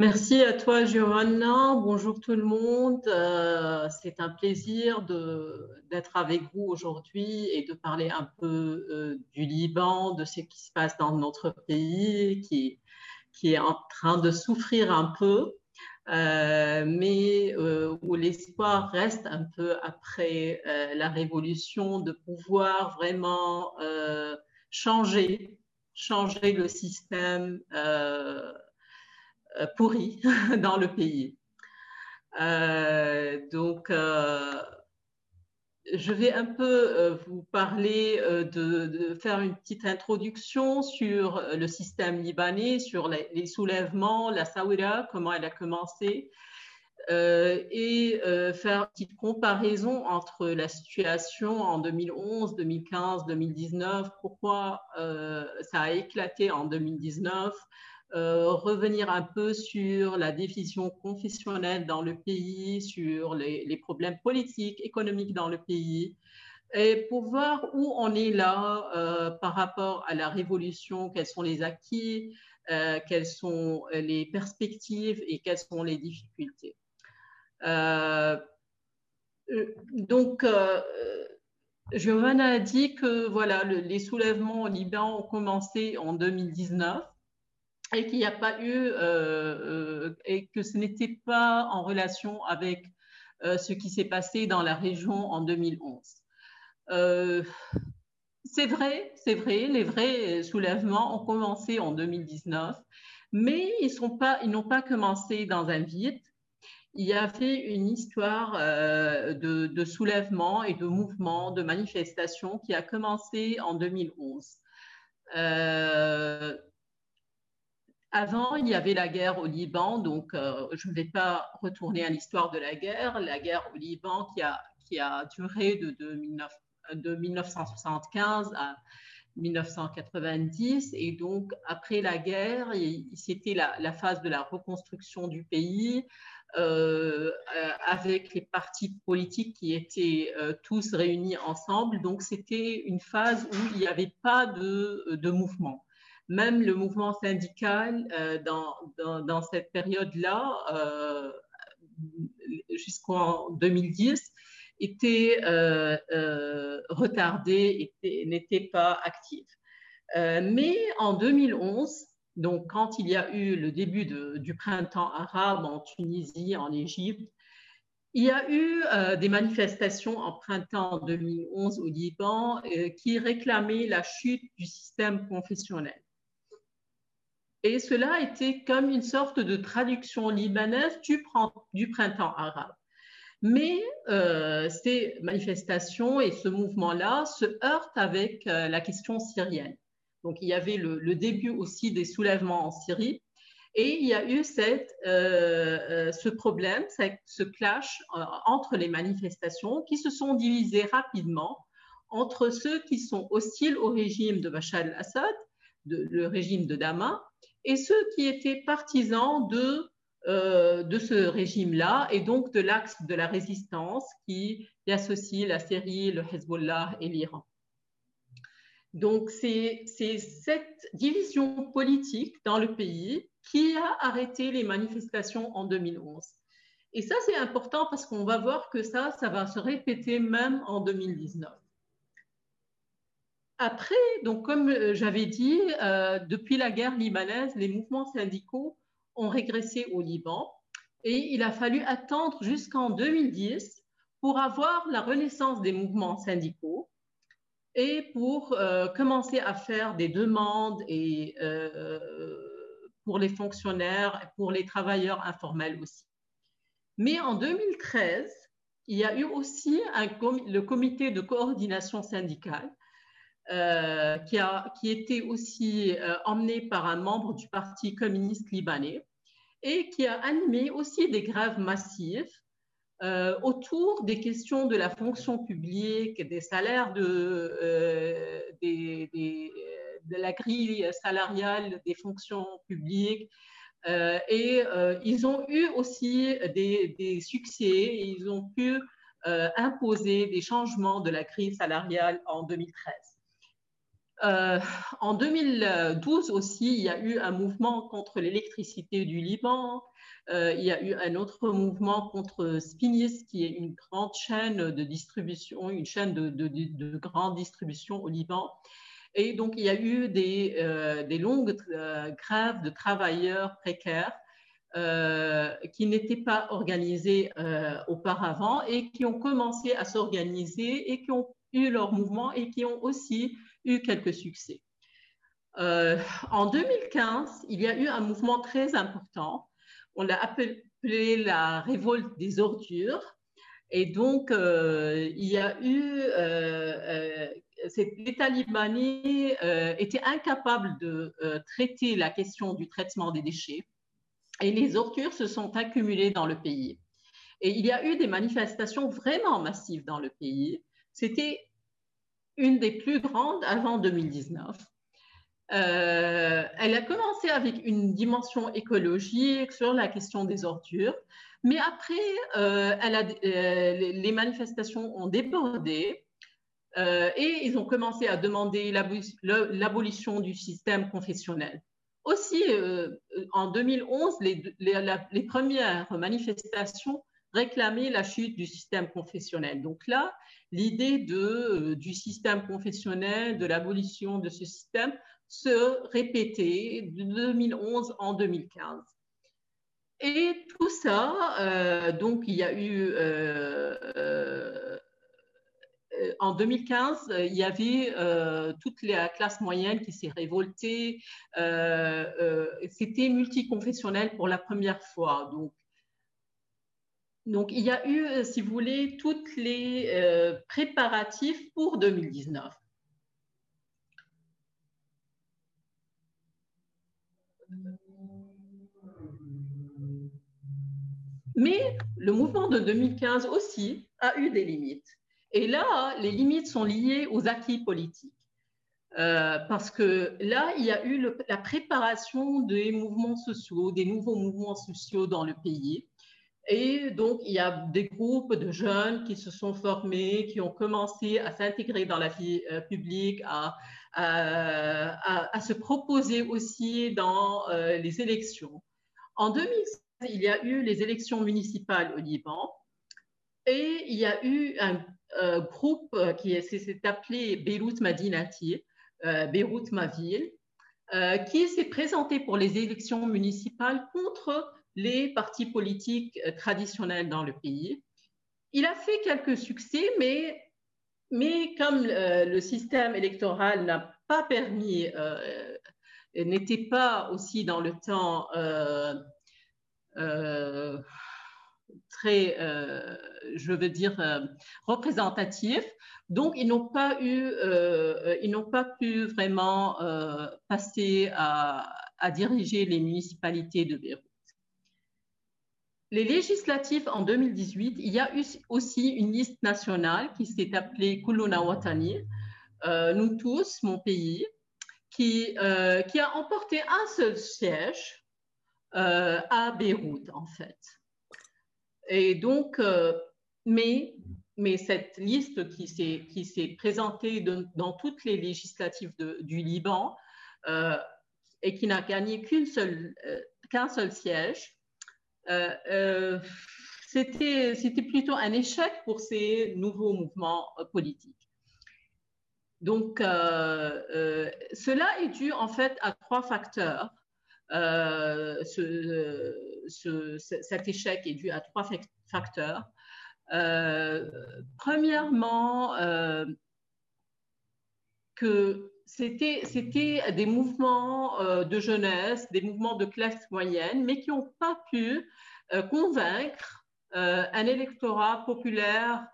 Merci à toi, Giovanna. Bonjour tout le monde. Euh, c'est un plaisir d'être avec vous aujourd'hui et de parler un peu euh, du Liban, de ce qui se passe dans notre pays, qui, est en train de souffrir un peu, euh, mais où l'espoir reste un peu après la révolution de pouvoir vraiment changer, changer le système euh, pourri dans le pays. Euh, donc, euh, je vais un peu vous parler de, faire une petite introduction sur le système libanais, sur les, soulèvements, la Sawira, comment elle a commencé, et faire une petite comparaison entre la situation en 2011, 2015, 2019, pourquoi ça a éclaté en 2019, euh, revenir un peu sur la décision confessionnelle dans le pays, sur les, problèmes politiques, économiques dans le pays, et pour voir où on est là euh, par rapport à la révolution, quels sont les acquis, euh, quelles sont les perspectives et quelles sont les difficultés. donc, Giovanna a dit que voilà, les soulèvements au Liban ont commencé en 2019 et qu'il n'y a pas eu, euh, euh, et que ce n'était pas en relation avec euh, ce qui s'est passé dans la région en 2011. c'est vrai, c'est vrai, les vrais soulèvements ont commencé en 2019, mais ils n'ont pas, commencé dans un vide. Il y a fait une histoire de, de soulèvement et de mouvement, de manifestation qui a commencé en 2011. Euh, avant, il y avait la guerre au Liban, donc euh, je ne vais pas retourner à l'histoire de la guerre. La guerre au Liban qui a, qui a duré de, de, 1975 à 1990. Et donc, après la guerre, c'était la, phase de la reconstruction du pays. Euh, avec les partis politiques qui étaient euh, tous réunis ensemble. Donc, c'était une phase où il n'y avait pas de mouvement même le mouvement syndical euh, dans, cette période-là, euh, jusqu'en 2010, était euh, retardé, n'était pas actif. mais en 2011, donc quand il y a eu le début du printemps arabe en Tunisie, en Égypte, il y a eu des manifestations en printemps 2011 au Liban qui réclamaient la chute du système confessionnel. Et cela a été comme une sorte de traduction libanaise du, printemps arabe. Mais euh, ces manifestations et ce mouvement-là se heurtent avec euh, la question syrienne. Donc il y avait le, début aussi des soulèvements en Syrie. Et il y a eu cette, euh, ce problème, ce clash entre les manifestations qui se sont divisées rapidement entre ceux qui sont hostiles au régime de Bachar al-Assad, le régime de Damas, et ceux qui étaient partisans de, euh, de ce régime-là et donc de l'axe de la résistance qui associe la Syrie, le Hezbollah et l'Iran. Donc c'est cette division politique dans le pays qui a arrêté les manifestations en 2011. Et ça, c'est important parce qu'on va voir que ça, ça va se répéter même en 2019. Après, donc comme euh, j'avais dit, euh, depuis la guerre libanaise, les mouvements syndicaux ont régressé au Liban et il a fallu attendre jusqu'en 2010 pour avoir la renaissance des mouvements syndicaux et pour euh, commencer à faire des demandes et, pour les fonctionnaires, pour les travailleurs informels aussi. Mais en 2013, il y a eu aussi le comité de coordination syndicale euh, qui, a, qui était aussi euh, emmené par un membre du Parti communiste libanais et qui a animé aussi des grèves massives euh, autour des questions de la fonction publique, des salaires, de, de la grille salariale des fonctions publiques. et ils ont eu aussi des, des succès, ils ont pu imposer des changements de la grille salariale en 2013. En 2012 aussi, il y a eu un mouvement contre l'électricité du Liban. il y a eu un autre mouvement contre Spinis, qui est une grande chaîne de distribution, une chaîne de, de grande distribution au Liban. Et donc, il y a eu des, euh, longues euh, grèves de travailleurs précaires euh, qui n'étaient pas organisées auparavant et qui ont commencé à s'organiser et qui ont eu leur mouvement et qui ont aussi eu quelques succès. en 2015, il y a eu un mouvement très important. On l'a appelé la révolte des ordures. Et donc, il y a eu libanais euh, était incapable de euh, traiter la question du traitement des déchets et les ordures se sont accumulées dans le pays. Et il y a eu des manifestations vraiment massives dans le pays. C'était une des plus grandes avant 2019. Euh, elle a commencé avec une dimension écologique sur la question des ordures, mais après, elle a, les manifestations ont débordé euh, et ils ont commencé à demander l'abolition du système confessionnel. Aussi, euh, en 2011, les, les, premières manifestations réclamaient la chute du système confessionnel. Donc là, l'idée euh, du système confessionnel, de l'abolition de ce système, se répétait de 2011 en 2015. Et tout ça, donc il y a eu euh, en 2015, euh, il y avait euh, toute la classe moyenne qui s'est révoltée. C'était multiconfessionnel pour la première fois. Donc, donc, il y a eu, si vous voulez, tous les préparatifs pour 2019. Mais le mouvement de 2015 aussi a eu des limites. Et là, les limites sont liées aux acquis politiques. Euh, parce que là, il y a eu la préparation des mouvements sociaux, des nouveaux mouvements sociaux dans le pays. Et donc, il y a des groupes de jeunes qui se sont formés, qui ont commencé à s'intégrer dans la vie euh, publique, à, se proposer aussi dans euh, les élections. En 2016, il y a eu les élections municipales au Liban. Et il y a eu un euh, groupe qui s'est appelé Beyrouth Madinati, Beyrouth ma ville, qui s'est présenté pour les élections municipales contre les partis politiques traditionnels dans le pays. Il a fait quelques succès, mais, mais comme le système électoral n'a pas permis, n'était pas aussi dans le temps très, euh, je veux dire, euh, représentatif. Donc, ils n'ont pas eu, euh, ils n'ont pas pu vraiment passer à, à, diriger les municipalités de Beyrouth. Les législatives en 2018, il y a eu aussi une liste nationale qui s'est appelée Kuluna Watani, nous tous, mon pays, qui, qui a emporté un seul siège à Beyrouth, en fait. Et donc, euh, mais, cette liste qui s'est présentée dans toutes les législatives du Liban euh, et qui n'a gagné euh, qu'un seul, siège, c'était plutôt un échec pour ces nouveaux mouvements politiques. Donc, cela est dû en fait à trois facteurs. ce, cet échec est dû à trois facteurs. Euh, premièrement, euh, que c'était des mouvements euh, de jeunesse, des mouvements de classe moyenne, mais qui n'ont pas pu convaincre un électorat populaire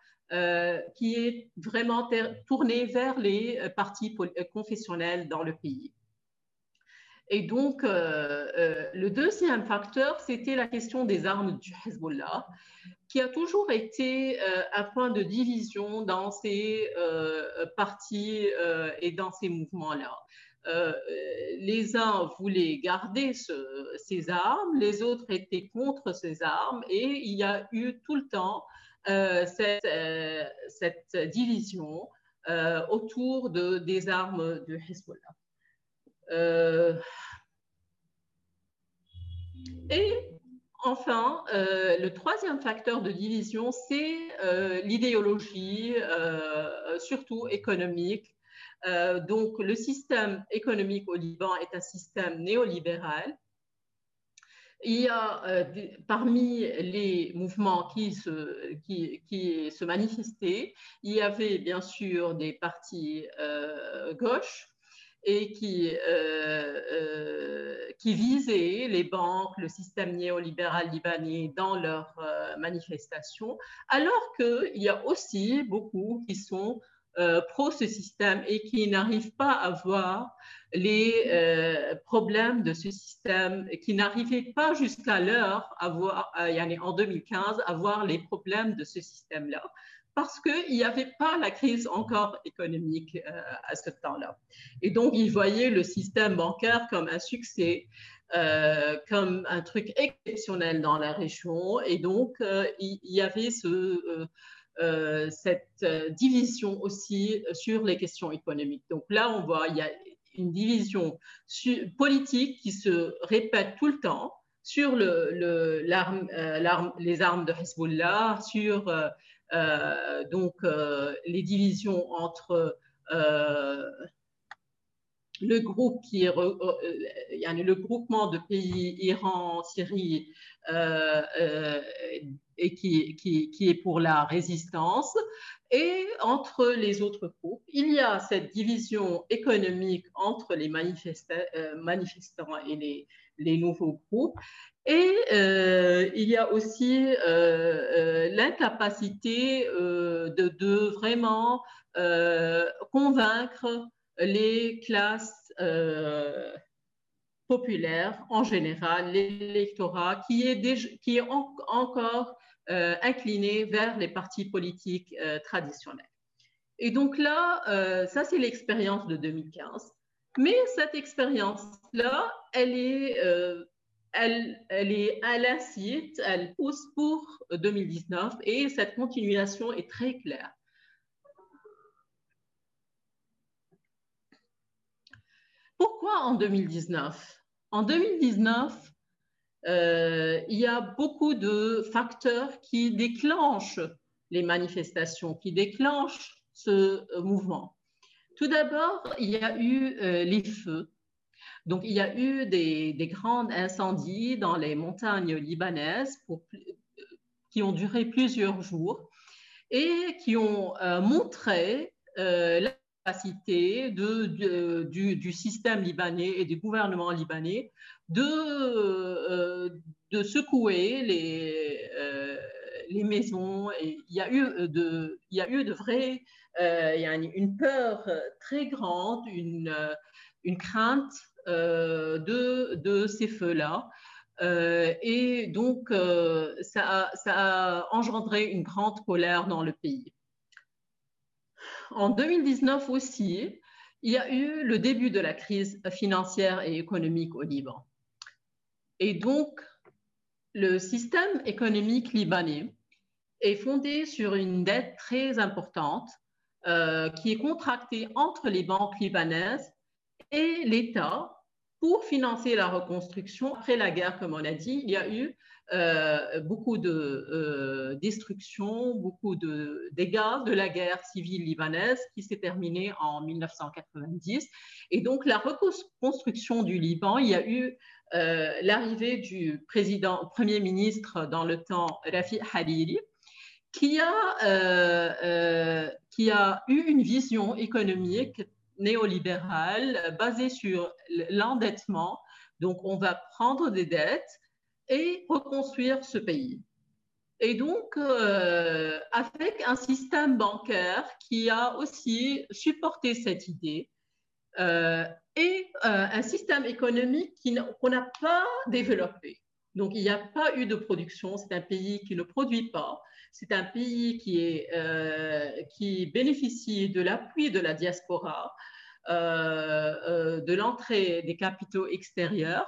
qui est vraiment tourné vers les partis confessionnels dans le pays. Et donc, euh, euh, le deuxième facteur, c'était la question des armes du Hezbollah, qui a toujours été euh, un point de division dans ces partis et dans ces mouvements-là. les uns voulaient garder ces armes, les autres étaient contre ces armes, et il y a eu tout le temps cette, division autour de, des armes de Hezbollah. Et enfin, le troisième facteur de division, c'est l'idéologie, surtout économique. donc, le système économique au Liban est un système néolibéral il y a euh, parmi les mouvements qui se, qui, se manifestaient, il y avait bien sûr des partis euh, gauche et qui, euh, qui visaient les banques, le système néolibéral libanais dans leurs manifestations, alors qu'il y a aussi beaucoup qui sont pro ce système et qui n'arrivent pas à voir les euh, problèmes de ce système qui n'arrivaient pas jusqu'à l'heure euh, en 2015 à voir les problèmes de ce système-là parce qu'il n'y avait pas la crise encore économique euh, à ce temps-là. Et donc, ils voyaient le système bancaire comme un succès, comme un truc exceptionnel dans la région. Et donc, il y, avait ce, cette division aussi sur les questions économiques. Donc là, on voit, il y a une division politique qui se répète tout le temps sur le, le, euh, les armes de Hezbollah, sur euh, euh, donc, les divisions entre le groupe qui est le groupement de pays Iran, Syrie et qui, qui, est pour la résistance. Et entre les autres groupes, il y a cette division économique entre les euh, manifestants et les, les, nouveaux groupes. Et euh, il y a aussi euh, l'incapacité de, vraiment convaincre les classes populaires en général, l'électorat qui est, qui est encore euh, incliné vers les partis politiques euh, traditionnels. Et donc là, euh, ça c'est l'expérience de 2015. Mais cette expérience-là, elle est, elle, elle, est à la elle pousse pour 2019 et cette continuation est très claire. Pourquoi en 2019 En 2019, euh, il y a beaucoup de facteurs qui déclenchent les manifestations, qui déclenchent ce euh, mouvement. Tout d'abord, il y a eu euh, les feux. Donc, il y a eu des, grands incendies dans les montagnes libanaises qui ont duré plusieurs jours et qui ont montré la capacité du, système libanais et du gouvernement libanais de, euh, secouer les, euh, les maisons. Il, y a eu de, il y a eu de vrais, euh, il y a une peur très grande, une, une crainte de, de ces feux-là. et donc, ça, ça a engendré une grande colère dans le pays en 2019 aussi, il y a eu le début de la crise financière et économique au Liban. Et donc, le système économique libanais est fondé sur une dette très importante euh, qui est contractée entre les banques libanaises et l'État pour financer la reconstruction. Après la guerre, comme on a dit, il y a eu euh, beaucoup de euh, destruction, beaucoup de dégâts de la guerre civile libanaise qui s'est terminée en 1990. Et donc la reconstruction du Liban, il y a eu euh, l'arrivée du président, premier ministre dans le temps, Rafi Hariri, qui a, qui a eu une vision économique néolibérale basée sur l'endettement. Donc on va prendre des dettes et reconstruire ce pays. Et donc, euh, avec un système bancaire qui a aussi supporté cette idée euh, et euh, un système économique qu'on n'a pas développé. Donc, il n'y a pas eu de production. C'est un pays qui ne produit pas. C'est un pays qui, est, qui bénéficie de l'appui de la diaspora, de l'entrée des capitaux extérieurs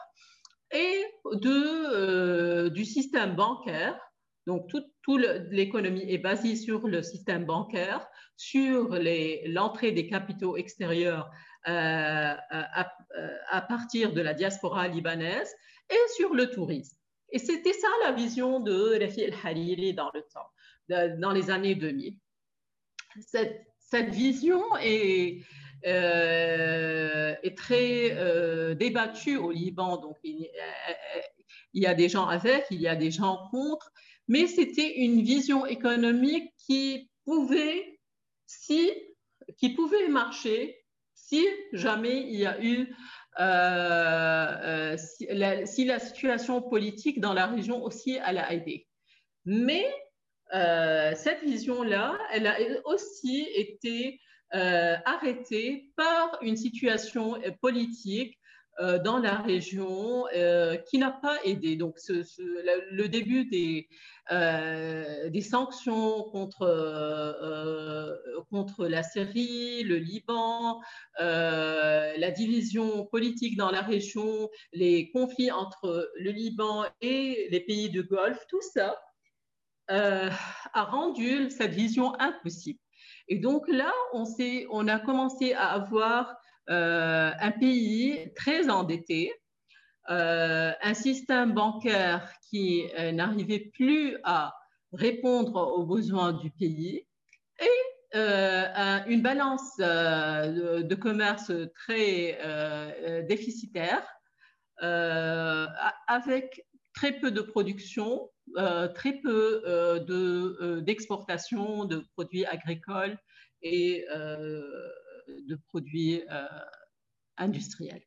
et euh, du système bancaire Donc, toute tout l'économie est basée sur le système bancaire, sur l'entrée des capitaux extérieurs à, à, partir de la diaspora libanaise et sur le tourisme. Et c'était ça la vision de Rafi El-Hariri dans le temps, dans les années 2000. Cette, vision est, euh, très euh, débattue au Liban. Donc, il, y a des gens avec, il y a des gens contre, mais c'était une vision économique qui pouvait, si, qui pouvait marcher si jamais il y a eu euh, si, la, situation politique dans la région aussi elle a aidé. Mais euh, cette vision-là, elle a aussi été arrêtée par une situation politique euh, dans la région euh, qui n'a pas aidé. Donc, le, début des, euh, des sanctions contre, contre la Syrie, le Liban, la division politique dans la région, les conflits entre le Liban et les pays du Golfe, tout ça a rendu cette vision impossible. Et donc là, on, a commencé à avoir euh, un pays très endetté, euh, un système bancaire qui euh, n'arrivait plus à répondre aux besoins du pays et une balance de, commerce très déficitaire avec très peu de production, très peu d'exportation de, produits agricoles et de produits euh, industriels.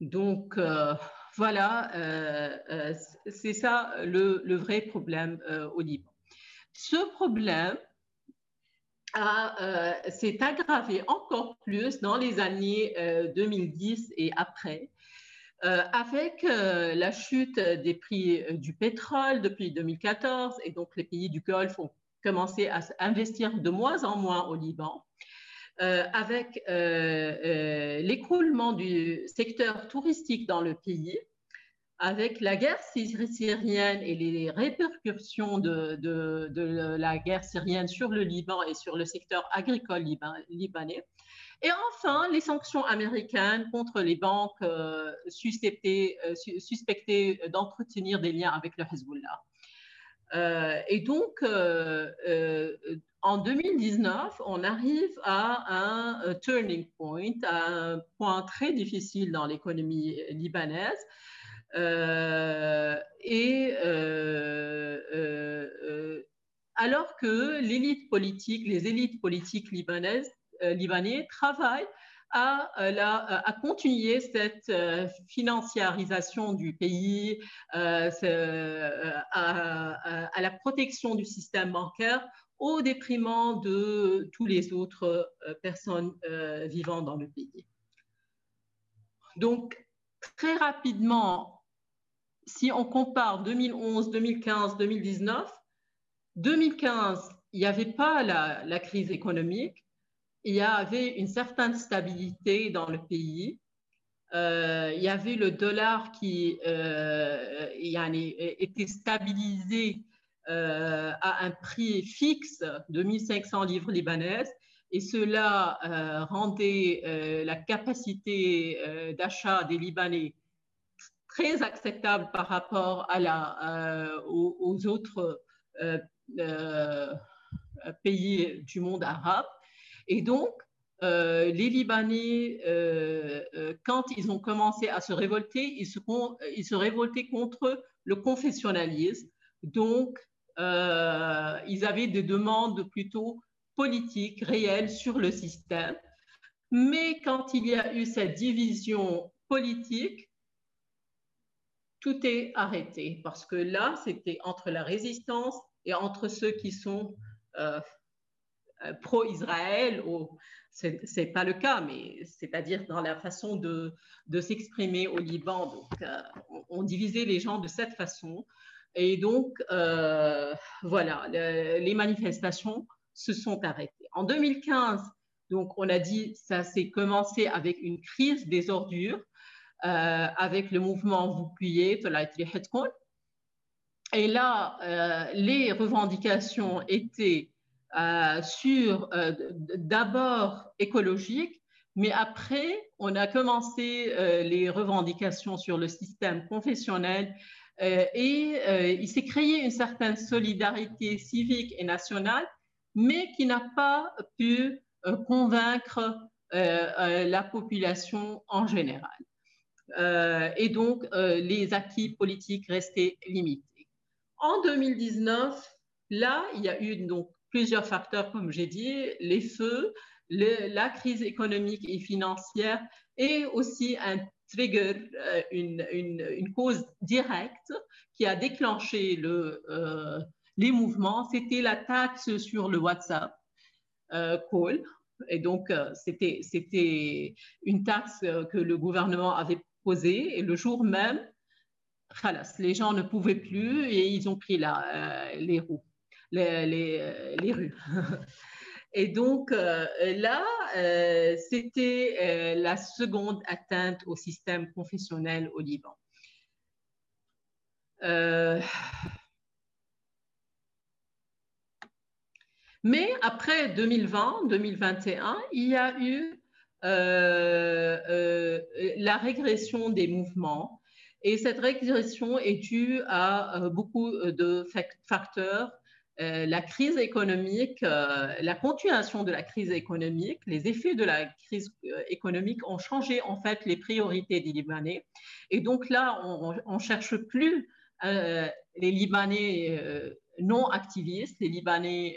Donc, euh, voilà, euh, c'est ça le, vrai problème au Liban. Ce problème s'est aggravé encore plus dans les années 2010 et après, avec la chute des prix du pétrole depuis 2014, et donc les pays du Golfe ont commencé à investir de moins en moins au Liban. Euh, avec euh, euh, l'écroulement du secteur touristique dans le pays, avec la guerre syrienne et les répercussions de, la guerre syrienne sur le Liban et sur le secteur agricole libanais. Et enfin, les sanctions américaines contre les banques suspectées, suspectées d'entretenir des liens avec le Hezbollah. et donc, en 2019, on arrive à un euh, turning point, à un point très difficile dans l'économie libanaise. Euh, et euh, alors que l'élite politique, les élites politiques libanaises, libanais travaillent à, à, continuer cette financiarisation du pays, à, la protection du système bancaire au détriment de tous les autres euh, personnes euh, vivant dans le pays. Donc, très rapidement, si on compare 2011, 2015, 2019, 2015, il n'y avait pas la, crise économique, il y avait une certaine stabilité dans le pays. Euh, il y avait le dollar qui était stabilisé euh, à un prix fixe de 1500 livres libanaises et cela euh, rendait euh, la capacité d'achat des Libanais très acceptable par rapport aux, autres pays du monde arabe. Et donc, les Libanais, quand ils ont commencé à se révolter, ils se, révoltaient contre le confessionnalisme. Donc, euh, ils avaient des demandes plutôt politiques, réelles sur le système. Mais quand il y a eu cette division politique, tout est arrêté parce que là, c'était entre la résistance et entre ceux qui sont euh, euh, pro-Israël, ce n'est pas le cas, mais c'est-à-dire dans la façon de, s'exprimer au Liban. Donc, on, divisait les gens de cette façon. Et donc, euh, voilà, les manifestations se sont arrêtées. En 2015, donc, on a dit, ça s'est commencé avec une crise des ordures, euh, avec le mouvement Vous pliez, et là, les revendications étaient sur d'abord écologiques, mais après, on a commencé les revendications sur le système confessionnel et il s'est créé une certaine solidarité civique et nationale, mais qui n'a pas pu convaincre la population en général. et donc, les acquis politiques restaient limités. En 2019, là, il y a eu donc plusieurs facteurs, comme j'ai dit, les feux, la crise économique et financière et aussi un trigger, euh, une, cause directe qui a déclenché le, euh, les mouvements, c'était la taxe sur le WhatsApp euh, call. Et donc, c'était, une taxe que le gouvernement avait posée et le jour même, les gens ne pouvaient plus et ils ont pris les roues les, euh, les, rues. Et donc euh, là, euh, c'était la seconde atteinte au système confessionnel au Liban. Mais après 2020-2021, il y a eu la régression des mouvements. Et cette régression est due à beaucoup de facteurs euh, la crise économique, euh, la continuation de la crise économique, les effets de la crise euh, économique ont changé en fait les priorités des Libanais. Et donc là, on ne cherche plus les Libanais non activistes, les Libanais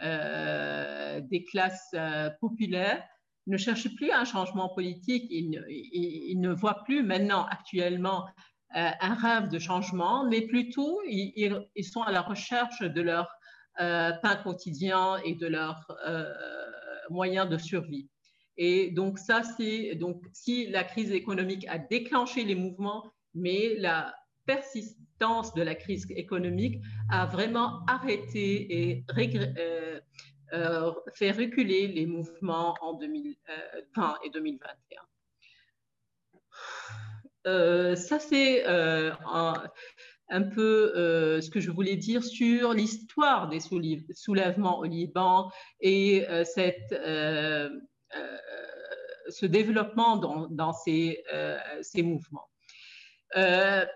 des classes populaires ne cherchent plus un changement politique, ils ne voient plus maintenant actuellement un rêve de changement, mais plutôt ils, sont à la recherche de leur euh, pain quotidien et de leurs euh, moyens de survie. Et donc ça, c'est donc si la crise économique a déclenché les mouvements, mais la persistance de la crise économique a vraiment arrêté et fait reculer les mouvements en 2020 et 2021. Euh, ça, c'est euh, un, peu euh, ce que je voulais dire sur l'histoire des soulèvements au Liban et ce développement dans, ces, mouvements.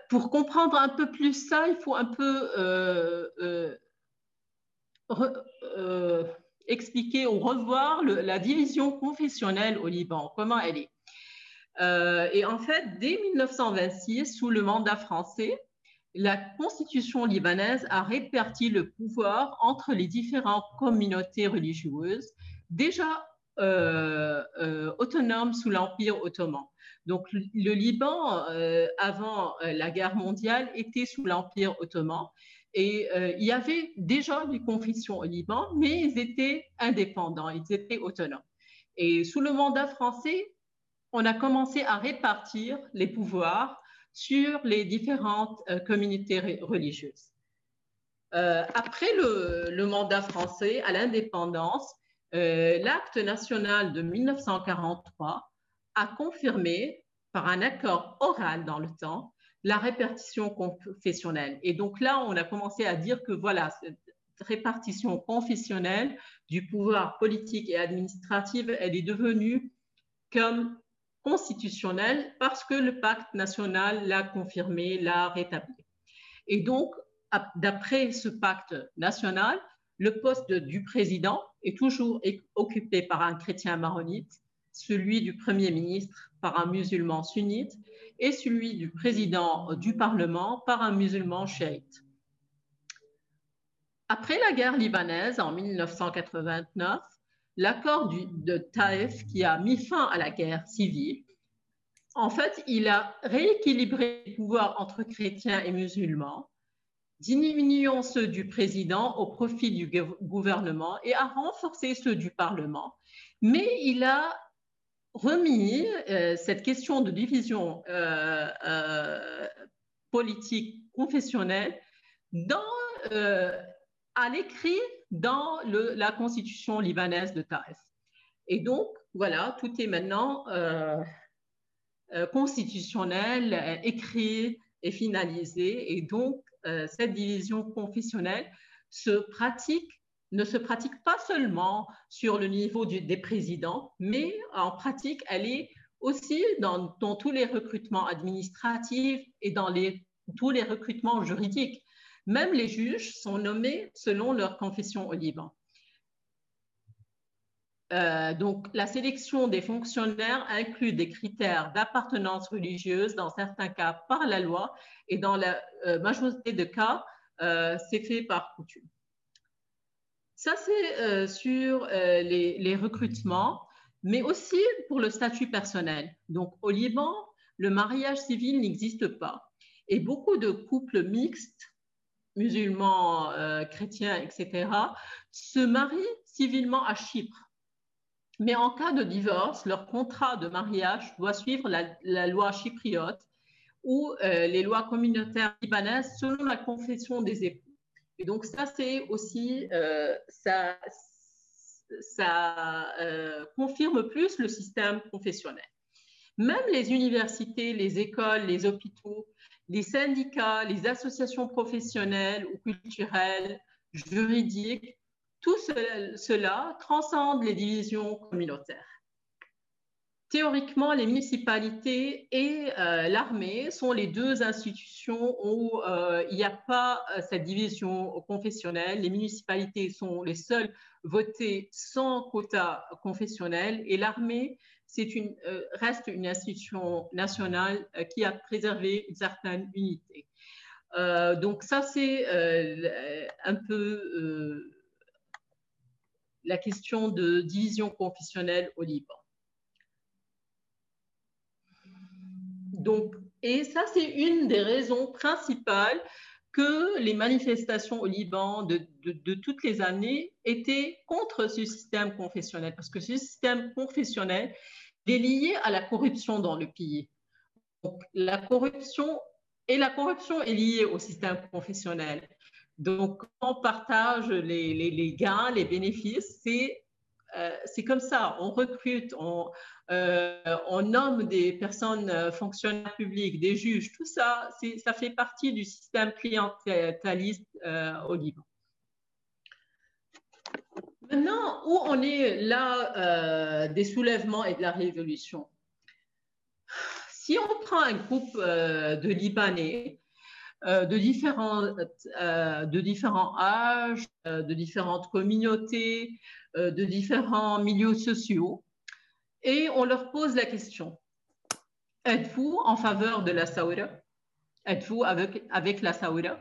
pour comprendre un peu plus ça, il faut un peu expliquer ou revoir la division confessionnelle au Liban, comment elle est. Euh, et en fait, dès 1926, sous le mandat français, la constitution libanaise a réparti le pouvoir entre les différentes communautés religieuses déjà euh, euh, autonomes sous l'Empire ottoman. Donc le Liban, avant la guerre mondiale, était sous l'Empire ottoman. Et il y avait déjà des confessions au Liban, mais ils étaient indépendants, ils étaient autonomes. Et sous le mandat français, on a commencé à répartir les pouvoirs sur les différentes euh, communautés religieuses. Euh, après le, mandat français à l'indépendance, euh, l'acte national de 1943 a confirmé par un accord oral dans le temps la répartition confessionnelle. Et donc là, on a commencé à dire que voilà, cette répartition confessionnelle du pouvoir politique et administratif, elle est devenue comme constitutionnel parce que le pacte national l'a confirmé, l'a rétabli. Et donc, d'après ce pacte national, le poste du président est toujours occupé par un chrétien maronite, celui du Premier ministre par un musulman sunnite et celui du président du Parlement par un musulman chiite. Après la guerre libanaise en 1989, l'accord de Taïf qui a mis fin à la guerre civile, en fait, il a rééquilibré les pouvoirs entre chrétiens et musulmans, diminuant ceux du président au profit du gouvernement et a renforcé ceux du Parlement. Mais il a remis euh, cette question de division euh, euh, politique confessionnelle dans, à l'écrit dans la constitution libanaise de Taïf. Et donc, voilà, tout est maintenant euh, euh, constitutionnel, écrit et finalisé. Et donc, cette division confessionnelle se pratique ne se pratique pas seulement sur le niveau des présidents, mais en pratique, elle est aussi dans, tous les recrutements administratifs et dans tous les recrutements juridiques. Même les juges sont nommés selon leur confession au Liban. Euh, donc, la sélection des fonctionnaires inclut des critères d'appartenance religieuse, dans certains cas par la loi, et dans la euh, majorité de cas, euh, c'est fait par coutume. Ça, c'est sur les, recrutements, mais aussi pour le statut personnel. Donc, au Liban, le mariage civil n'existe pas. Et beaucoup de couples mixtes, musulmans, euh, chrétiens, etc., se marient civilement à Chypre. Mais en cas de divorce, leur contrat de mariage doit suivre la loi chypriote ou les lois communautaires libanaises selon la confession des époux. Et donc ça, c'est aussi, euh, ça, euh, confirme plus le système confessionnel. Même les universités, les écoles, les hôpitaux, les syndicats, les associations professionnelles ou culturelles, juridiques, tout cela transcende les divisions communautaires. Théoriquement, les municipalités et euh, l'armée sont les deux institutions où euh, il n'y a pas euh, cette division confessionnelle. Les municipalités sont les seules votées sans quota confessionnel et l'armée une, reste une institution nationale qui a préservé une certaine unité. donc ça, c'est un peu la question de division confessionnelle au Liban. Donc, et ça, c'est une des raisons principales que les manifestations au Liban de, toutes les années étaient contre ce système confessionnel, parce que ce système confessionnel est lié à la corruption dans le pays. La corruption et la corruption est liée au système confessionnel. Donc, on partage les gains, les bénéfices, c'est euh, comme ça, on recrute, on, euh, nomme des personnes euh, fonctionnaires publics, des juges, tout ça, ça fait partie du système clientéliste au Liban. Maintenant, où on est là des soulèvements et de la révolution? Si on prend un groupe de Libanais de, différents, de différents âges, de différentes communautés, euh, de différents milieux sociaux et on leur pose la question êtes-vous en faveur de la Saoura? Êtes-vous avec, avec la Saoura?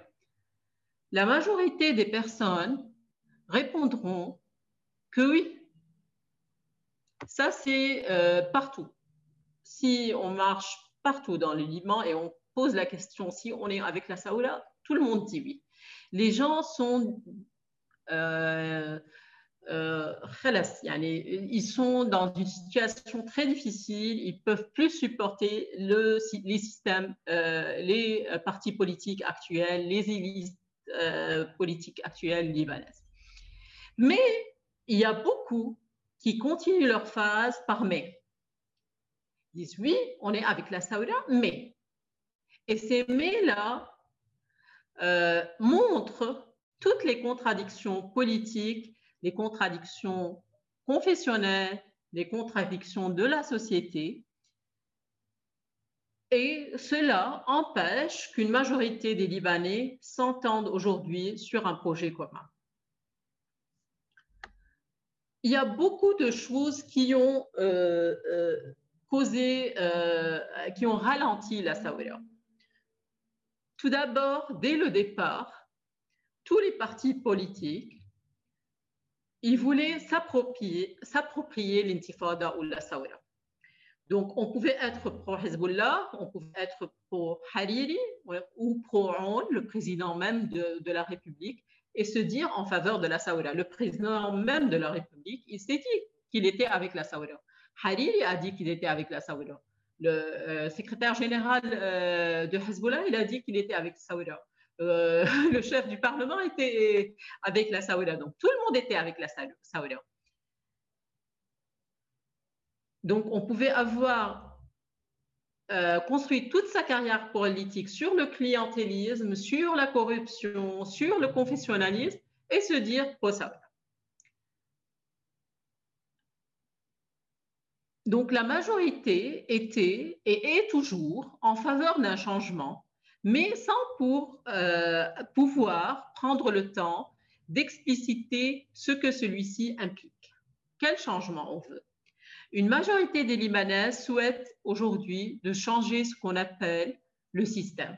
La majorité des personnes répondront que oui. Ça, c'est euh, partout. Si on marche partout dans le Liban et on pose la question si on est avec la Saoura, tout le monde dit oui. Les gens sont euh, euh, ils sont dans une situation très difficile, ils peuvent plus supporter le, les systèmes, euh, les euh, partis politiques actuels, les élites politiques actuelles libanaises. Mais il y a beaucoup qui continuent leur phase par mais. Ils disent oui, on est avec la Saouda, mais. Et ces mais-là montrent toutes les contradictions politiques les contradictions confessionnelles, les contradictions de la société. Et cela empêche qu'une majorité des Libanais s'entendent aujourd'hui sur un projet commun. Il y a beaucoup de choses qui ont euh, euh, causé, euh, qui ont ralenti la Sahara. Tout d'abord, dès le départ, tous les partis politiques il voulait s'approprier l'intifada ou la sawira. Donc, on pouvait être pro-Hezbollah, on pouvait être pro-Hariri ou pro-On, le président même de, la République, et se dire en faveur de la Sawira. Le président même de la République, il s'est dit qu'il était avec la Sawira. Hariri a dit qu'il était avec la Sawira. Le euh, secrétaire général euh, de Hezbollah, il a dit qu'il était avec Sawira. Euh, le chef du Parlement était avec la Saouda. Donc tout le monde était avec la Saouda. Donc on pouvait avoir euh, construit toute sa carrière politique sur le clientélisme, sur la corruption, sur le confessionnalisme et se dire pro Donc la majorité était et est toujours en faveur d'un changement, mais sans pour euh, pouvoir prendre le temps d'expliciter ce que celui-ci implique. Quel changement on veut? Une majorité des Libanais souhaitent aujourd'hui de changer ce qu'on appelle le système.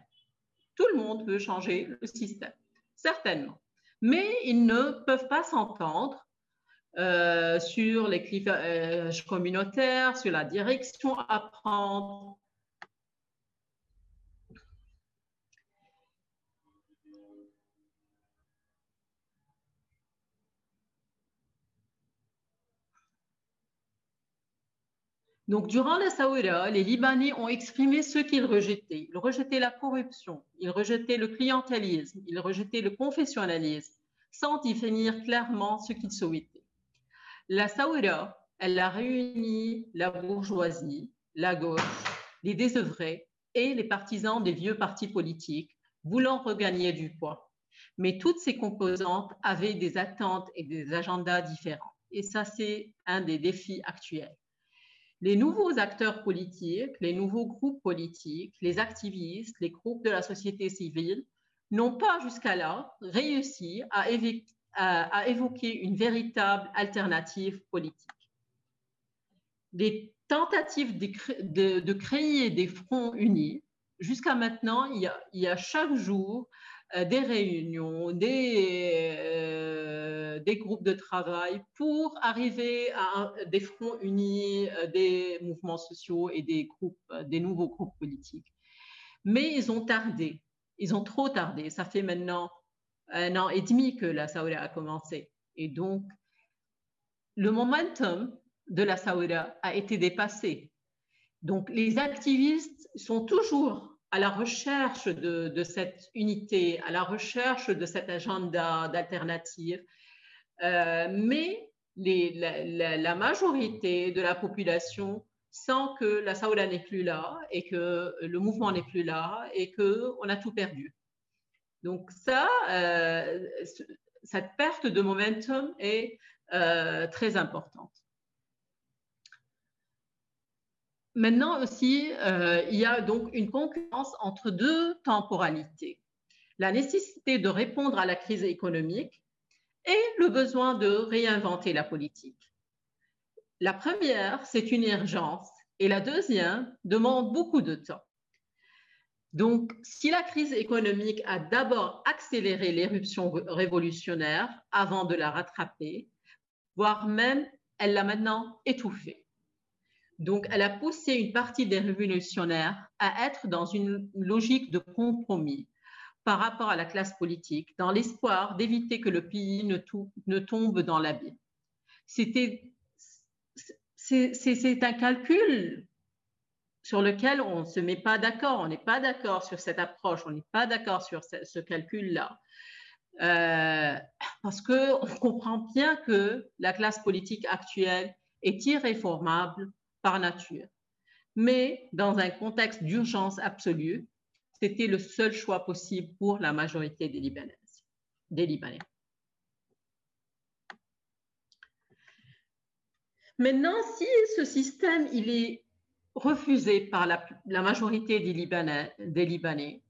Tout le monde veut changer le système, certainement, mais ils ne peuvent pas s'entendre euh, sur les clivages communautaires, sur la direction à prendre. Donc, durant la Saoura, les Libanais ont exprimé ce qu'ils rejetaient. Ils rejetaient la corruption, ils rejetaient le clientélisme, ils rejetaient le confessionnalisme, sans définir clairement ce qu'ils souhaitaient. La Saoura, elle a réuni la bourgeoisie, la gauche, les désœuvrés et les partisans des vieux partis politiques voulant regagner du poids. Mais toutes ces composantes avaient des attentes et des agendas différents. Et ça, c'est un des défis actuels. Les nouveaux acteurs politiques, les nouveaux groupes politiques, les activistes, les groupes de la société civile n'ont pas jusqu'à là réussi à, évoquer une véritable alternative politique. Les tentatives de, créer des fronts unis, jusqu'à maintenant, il y, a, chaque jour euh, des réunions, des, euh, des, groupes de travail pour arriver à des fronts unis, euh, des mouvements sociaux et des, groupes, des nouveaux groupes politiques. Mais ils ont tardé, ils ont trop tardé. Ça fait maintenant un an et demi que la Saoura a commencé. Et donc, le momentum de la Saoura a été dépassé. Donc, les activistes sont toujours à la recherche de, cette unité, à la recherche de cet agenda d'alternative, euh, mais la, majorité de la population sent que la Saoura n'est plus là et que le mouvement n'est plus là et qu'on a tout perdu. Donc ça, euh, cette perte de momentum est euh, très importante. Maintenant aussi, il y a donc une concurrence entre deux temporalités. La nécessité de répondre à la crise économique et le besoin de réinventer la politique. La première, c'est une urgence et la deuxième demande beaucoup de temps. Donc, si la crise économique a d'abord accéléré l'éruption révolutionnaire avant de la rattraper, voire même elle l'a maintenant étouffée. Donc, elle a poussé une partie des révolutionnaires à être dans une logique de compromis par rapport à la classe politique, dans l'espoir d'éviter que le pays ne, tombe dans l'abîme. C'était, c'est un calcul sur lequel on ne se met pas d'accord, on n'est pas d'accord sur cette approche, on n'est pas d'accord sur ce, calcul-là. Euh, parce qu'on comprend bien que la classe politique actuelle est irréformable par nature. Mais dans un contexte d'urgence absolue, c'était le seul choix possible pour la majorité des Libanaises, des Libanais. Maintenant, si ce système il est refusé par la, majorité des Libanais, des Libanais.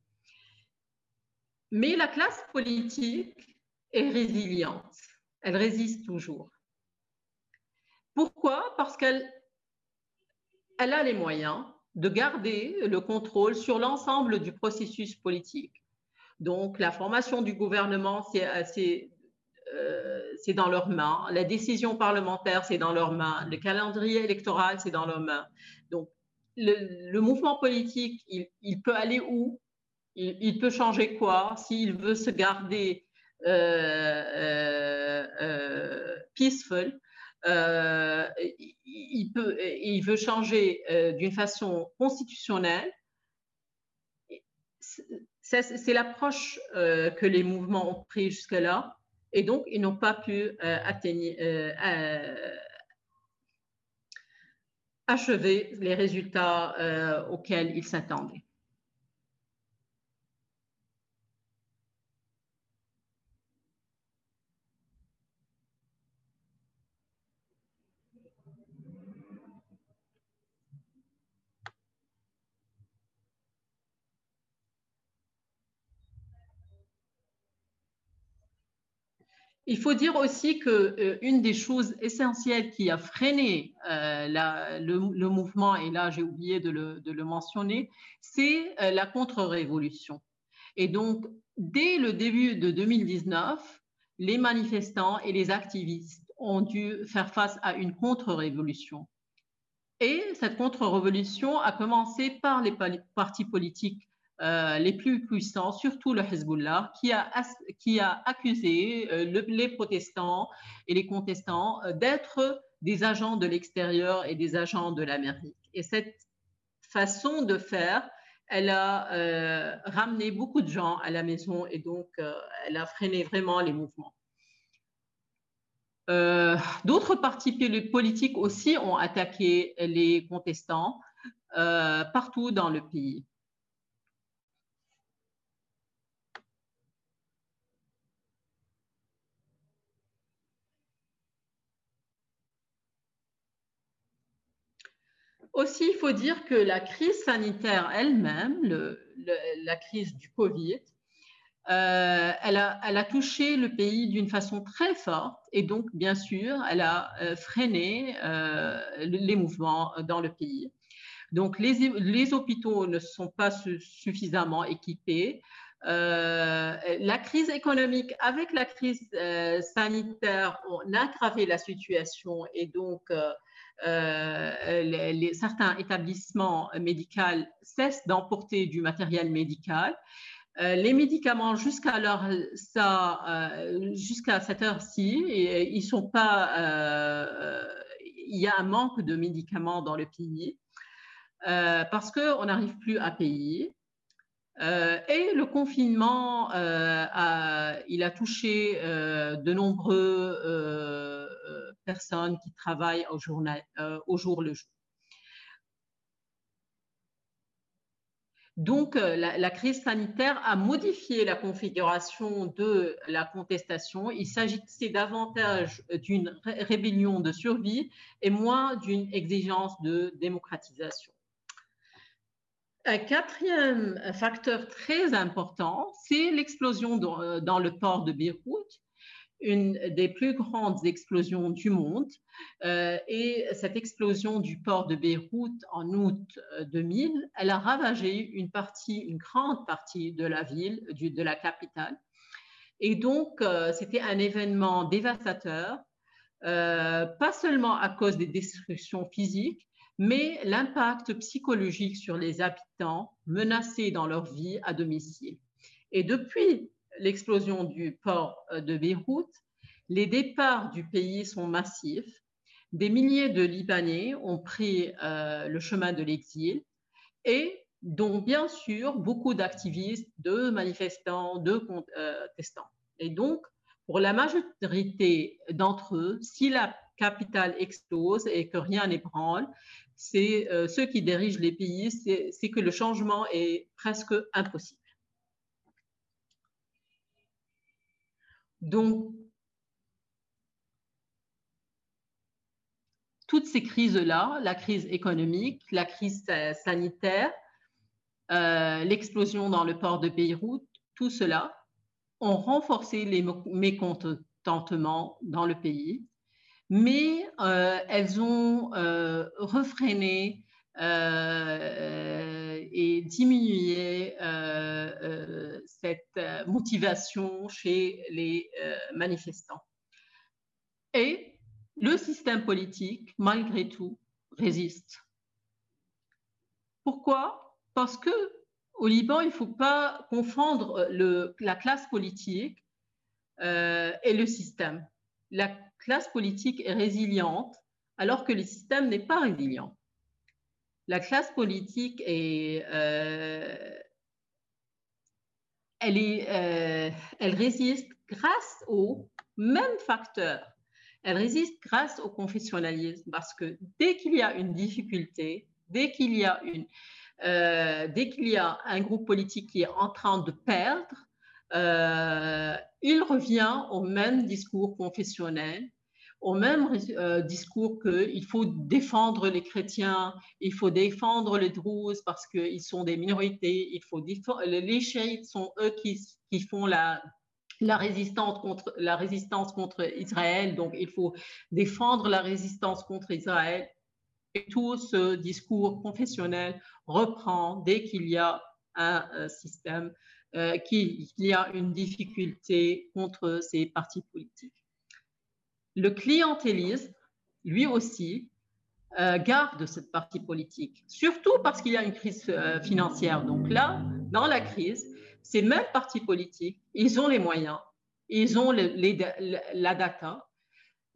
Mais la classe politique est résiliente, elle résiste toujours. Pourquoi? Parce qu'elle elle a les moyens de garder le contrôle sur l'ensemble du processus politique. Donc, la formation du gouvernement, c'est euh, dans leurs mains. La décision parlementaire, c'est dans leurs mains. Le calendrier électoral, c'est dans leurs mains. Donc, le, mouvement politique, il, peut aller où? Il, peut changer quoi? S'il veut se garder euh, euh, euh, il, veut changer d'une façon constitutionnelle. C'est l'approche que les mouvements ont pris jusque-là, et donc ils n'ont pas pu achever les résultats auxquels il s'attendait. Il faut dire aussi qu'une euh, des choses essentielles qui a freiné euh, le, mouvement, et là j'ai oublié de le, mentionner, c'est euh, la contre-révolution. Et donc, dès le début de 2019, les manifestants et les activistes ont dû faire face à une contre-révolution. Et cette contre-révolution a commencé par les partis politiques euh, les plus puissants, surtout le Hezbollah, qui a, accusé euh, les protestants et les contestants euh, d'être des agents de l'extérieur et des agents de l'Amérique. Et cette façon de faire, elle a ramené beaucoup de gens à la maison et donc elle a freiné vraiment les mouvements. D'autres partis politiques aussi ont attaqué les contestants partout dans le pays. Aussi, il faut dire que la crise sanitaire elle-même, la crise du Covid, euh, elle, a, touché le pays d'une façon très forte et donc, bien sûr, elle a euh, freiné euh, les mouvements dans le pays. Donc, les, hôpitaux ne sont pas suffisamment équipés. la crise économique avec la crise sanitaire, ont aggravé la situation et donc euh, certains établissements médicaux cessent d'emporter du matériel médical. Euh, les médicaments jusqu'à euh, cette heure-ci, ils sont pas. il y a un manque de médicaments dans le pays parce qu'on n'arrive plus à payer. et le confinement, il a touché de nombreux personnes qui travaillent euh, au jour le jour. Donc, euh, la, crise sanitaire a modifié la configuration de la contestation. Il s'agissait davantage d'une rébellion de survie et moins d'une exigence de démocratisation. Un quatrième facteur très important, c'est l'explosion dans, dans, le port de Beyrouth une des plus grandes explosions du monde. Euh, et cette explosion du port de Beyrouth en août 2000, euh, elle a ravagé une partie, une grande partie de la ville, de la capitale. Et donc, euh, c'était un événement dévastateur, pas seulement à cause des destructions physiques, mais l'impact psychologique sur les habitants menacés dans leur vie à domicile. Et depuis l'explosion du port euh, de Beyrouth, les départs du pays sont massifs. Des milliers de Libanais ont pris euh, le chemin de l'exil et dont bien sûr beaucoup d'activistes, de manifestants, de contestants. Et donc, pour la majorité d'entre eux, si la capitale explose et que rien n'ébranle, c'est euh, ceux qui dirigent les pays, c'est que le changement est presque impossible. Donc, toutes ces crises-là, la crise économique, la crise sanitaire, euh, l'explosion dans le port de Beyrouth, tout cela ont renforcé les mécontentements dans le pays, mais euh, elles ont euh, refréné et diminuer euh, euh, cette euh, motivation chez les manifestants. Et le système politique, malgré tout, résiste. Pourquoi? Parce que au Liban, il ne faut pas confondre la classe politique et le système. La classe politique est résiliente alors que le système n'est pas résilient la classe politique euh, euh, résiste grâce aux mêmes facteurs. Elle résiste grâce au confessionnalisme parce que dès qu'il y a une difficulté, dès qu'il y a euh, un groupe politique qui est en train de perdre, il revient au même discours confessionnel, au même euh, discours qu'il faut défendre les chrétiens, il faut défendre les druzes parce qu'ils sont des minorités, il faut les chiites sont eux qui, qui font la, la résistance contre la résistance contre Israël, donc il faut défendre la résistance contre Israël. Et tout ce discours confessionnel reprend dès qu'il y a un, système, euh, qu'il y a une difficulté contre ces partis politiques. Le clientélisme, lui aussi, euh, garde cette partie politique, surtout parce qu'il y a une crise euh, financière. Donc là, dans la crise, ces mêmes partis politiques, ils ont les moyens, ils ont la data,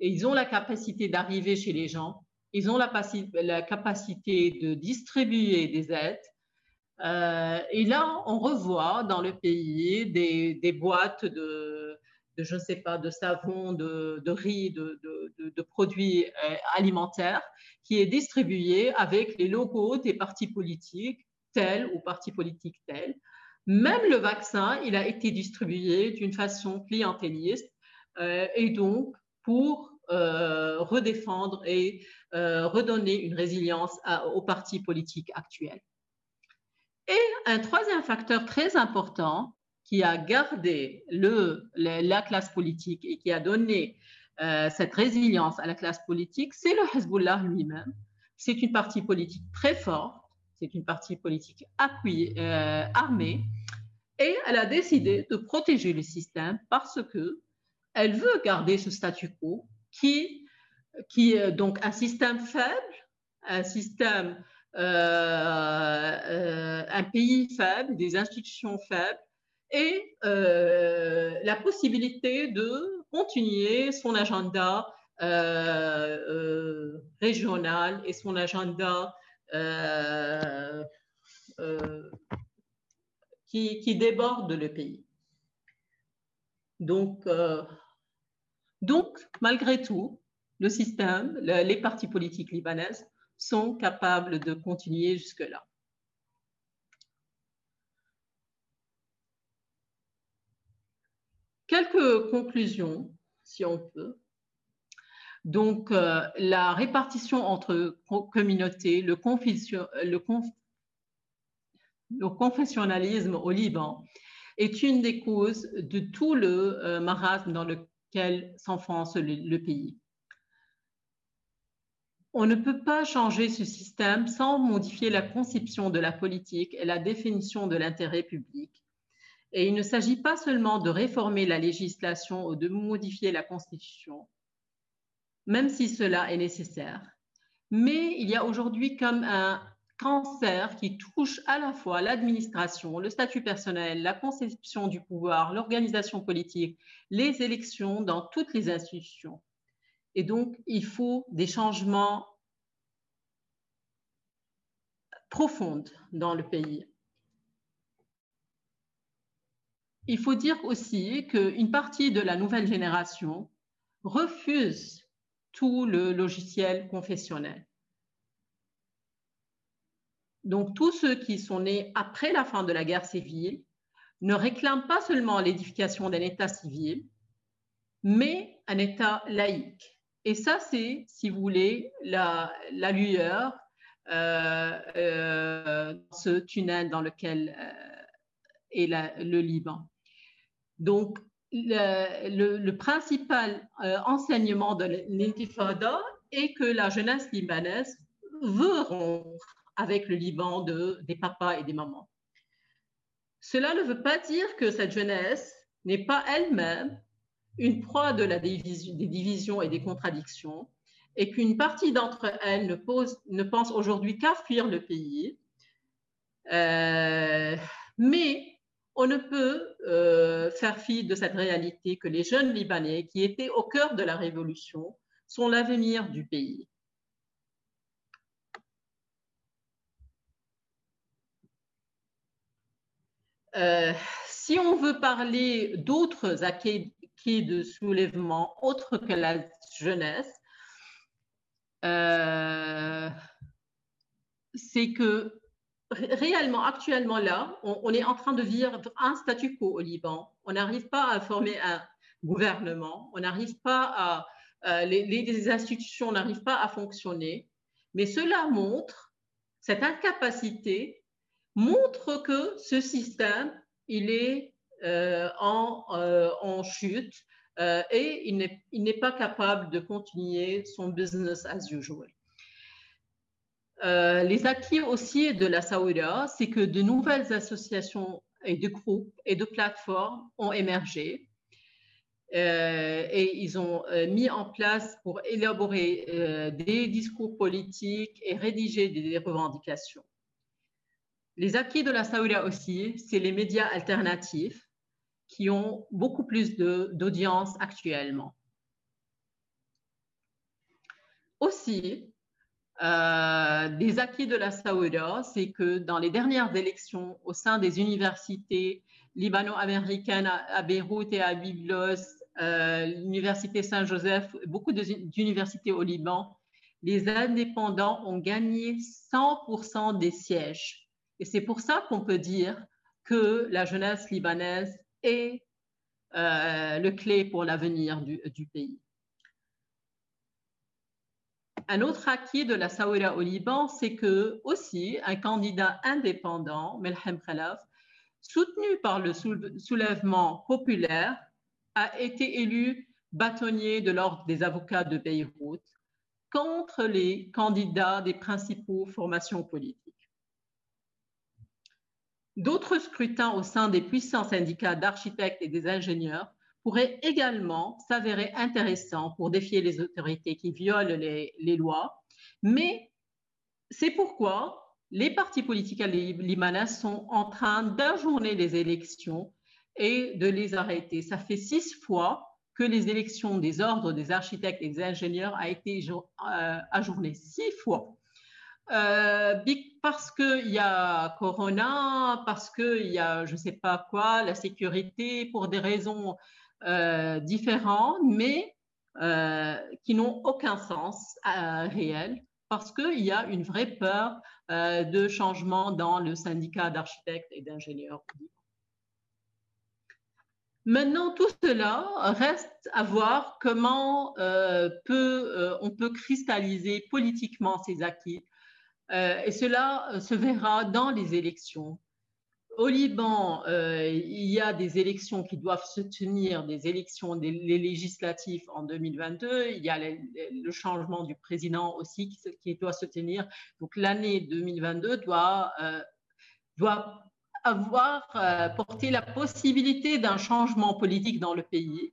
et ils ont la capacité d'arriver chez les gens, ils ont la, la capacité de distribuer des aides. Euh, et là, on revoit dans le pays des, boîtes de, je ne sais pas, de savon, de, riz, de, de produits euh, alimentaires qui est distribué avec les logos des partis politiques tels ou partis politiques tels. Même le vaccin, il a été distribué d'une façon clientéliste euh, et donc pour euh, redéfendre et redonner une résilience aux partis politiques actuels. Et un troisième facteur très important qui a gardé le, la classe politique et qui a donné cette résilience à la classe politique, c'est le Hezbollah lui-même. C'est une partie politique très forte, c'est une partie politique appuyée, armée, et elle a décidé de protéger le système parce que elle veut garder ce statu quo qui, qui est donc un système faible, un système, euh, euh, un pays faible, des institutions faibles et euh, la possibilité de continuer son agenda régional et son agenda qui, déborde le pays. Donc, euh, donc, malgré tout, le système, les partis politiques libanaises sont capables de continuer jusque-là. Quelques conclusions, si on peut. Donc, euh, la répartition entre communautés, le, confessionnalisme au Liban est une des causes de tout le euh, marasme dans lequel s'enfonce le, pays. On ne peut pas changer ce système sans modifier la conception de la politique et la définition de l'intérêt public. Et il ne s'agit pas seulement de réformer la législation ou de modifier la Constitution, même si cela est nécessaire. Mais il y a aujourd'hui comme un cancer qui touche à la fois l'administration, le statut personnel, la conception du pouvoir, l'organisation politique, les élections dans toutes les institutions. Et donc, il faut des changements profonds dans le pays. Il faut dire aussi qu'une partie de la nouvelle génération refuse tout le logiciel confessionnel. Donc, tous ceux qui sont nés après la fin de la guerre civile ne réclament pas seulement l'édification d'un État civil, mais un État laïque. Et ça, c'est, si vous voulez, la, lueur, euh, euh, ce tunnel dans lequel euh, est le Liban. Donc, le, principal enseignement de l'intifada est que la jeunesse libanaise veut rompre avec le Liban de, des papas et des mamans. Cela ne veut pas dire que cette jeunesse n'est pas elle-même une proie de la des divisions et des contradictions et qu'une partie d'entre elles ne, ne pense aujourd'hui qu'à fuir le pays. Euh, mais on ne peut euh, faire fi de cette réalité que les jeunes Libanais qui étaient au cœur de la révolution sont l'avenir du pays. Euh, si on veut parler d'autres acquis de soulèvement, autres que la jeunesse, euh, c'est que réellement, actuellement là, on, est en train de vivre un statu quo au Liban. On n'arrive pas à former un gouvernement, on n'arrive pas à, les, les, institutions n'arrivent pas à fonctionner. Mais cela montre, cette incapacité montre que ce système, il est euh, en, euh, en, chute euh, et il n'est pas capable de continuer son business as usual. Les acquis aussi de la Saoudia, c'est que de nouvelles associations et de groupes et de plateformes ont émergé et ils ont mis en place pour élaborer des discours politiques et rédiger des revendications. Les acquis de la Saoudia aussi, c'est les médias alternatifs qui ont beaucoup plus d'audience actuellement. Aussi, euh, des acquis de la Saoudia, c'est que dans les dernières élections au sein des universités libano-américaines à, Beyrouth et à Byblos, euh, l'université Saint-Joseph, beaucoup d'universités au Liban, les indépendants ont gagné 100% des sièges. Et c'est pour ça qu'on peut dire que la jeunesse libanaise est euh, le clé pour l'avenir du, pays. Un autre acquis de la Saouira au Liban, c'est que aussi un candidat indépendant, Melhem Khalaf, soutenu par le soulèvement populaire, a été élu bâtonnier de l'ordre des avocats de Beyrouth contre les candidats des principaux formations politiques. D'autres scrutins au sein des puissants syndicats d'architectes et des ingénieurs pourraient également s'avérer intéressants pour défier les autorités qui violent les, lois. Mais c'est pourquoi les partis politiques libanais sont en train d'ajourner les élections et de les arrêter. Ça fait six fois que les élections des ordres des architectes et des ingénieurs a été euh, ajournées. Six fois. Euh, parce qu'il y a Corona, parce qu'il y a je ne sais pas quoi, la sécurité, pour des raisons euh, différentes, mais euh, qui n'ont aucun sens réel, parce qu'il y a une vraie peur de changement dans le syndicat d'architectes et d'ingénieurs. Maintenant, tout cela reste à voir comment on peut cristalliser politiquement ces acquis euh, et cela euh, se verra dans les élections. Au Liban, euh, il y a des élections qui doivent se tenir, des élections législatives en 2022. Il y a le, changement du président aussi qui, doit se tenir. Donc l'année 2022 doit, doit avoir porté la possibilité d'un changement politique dans le pays.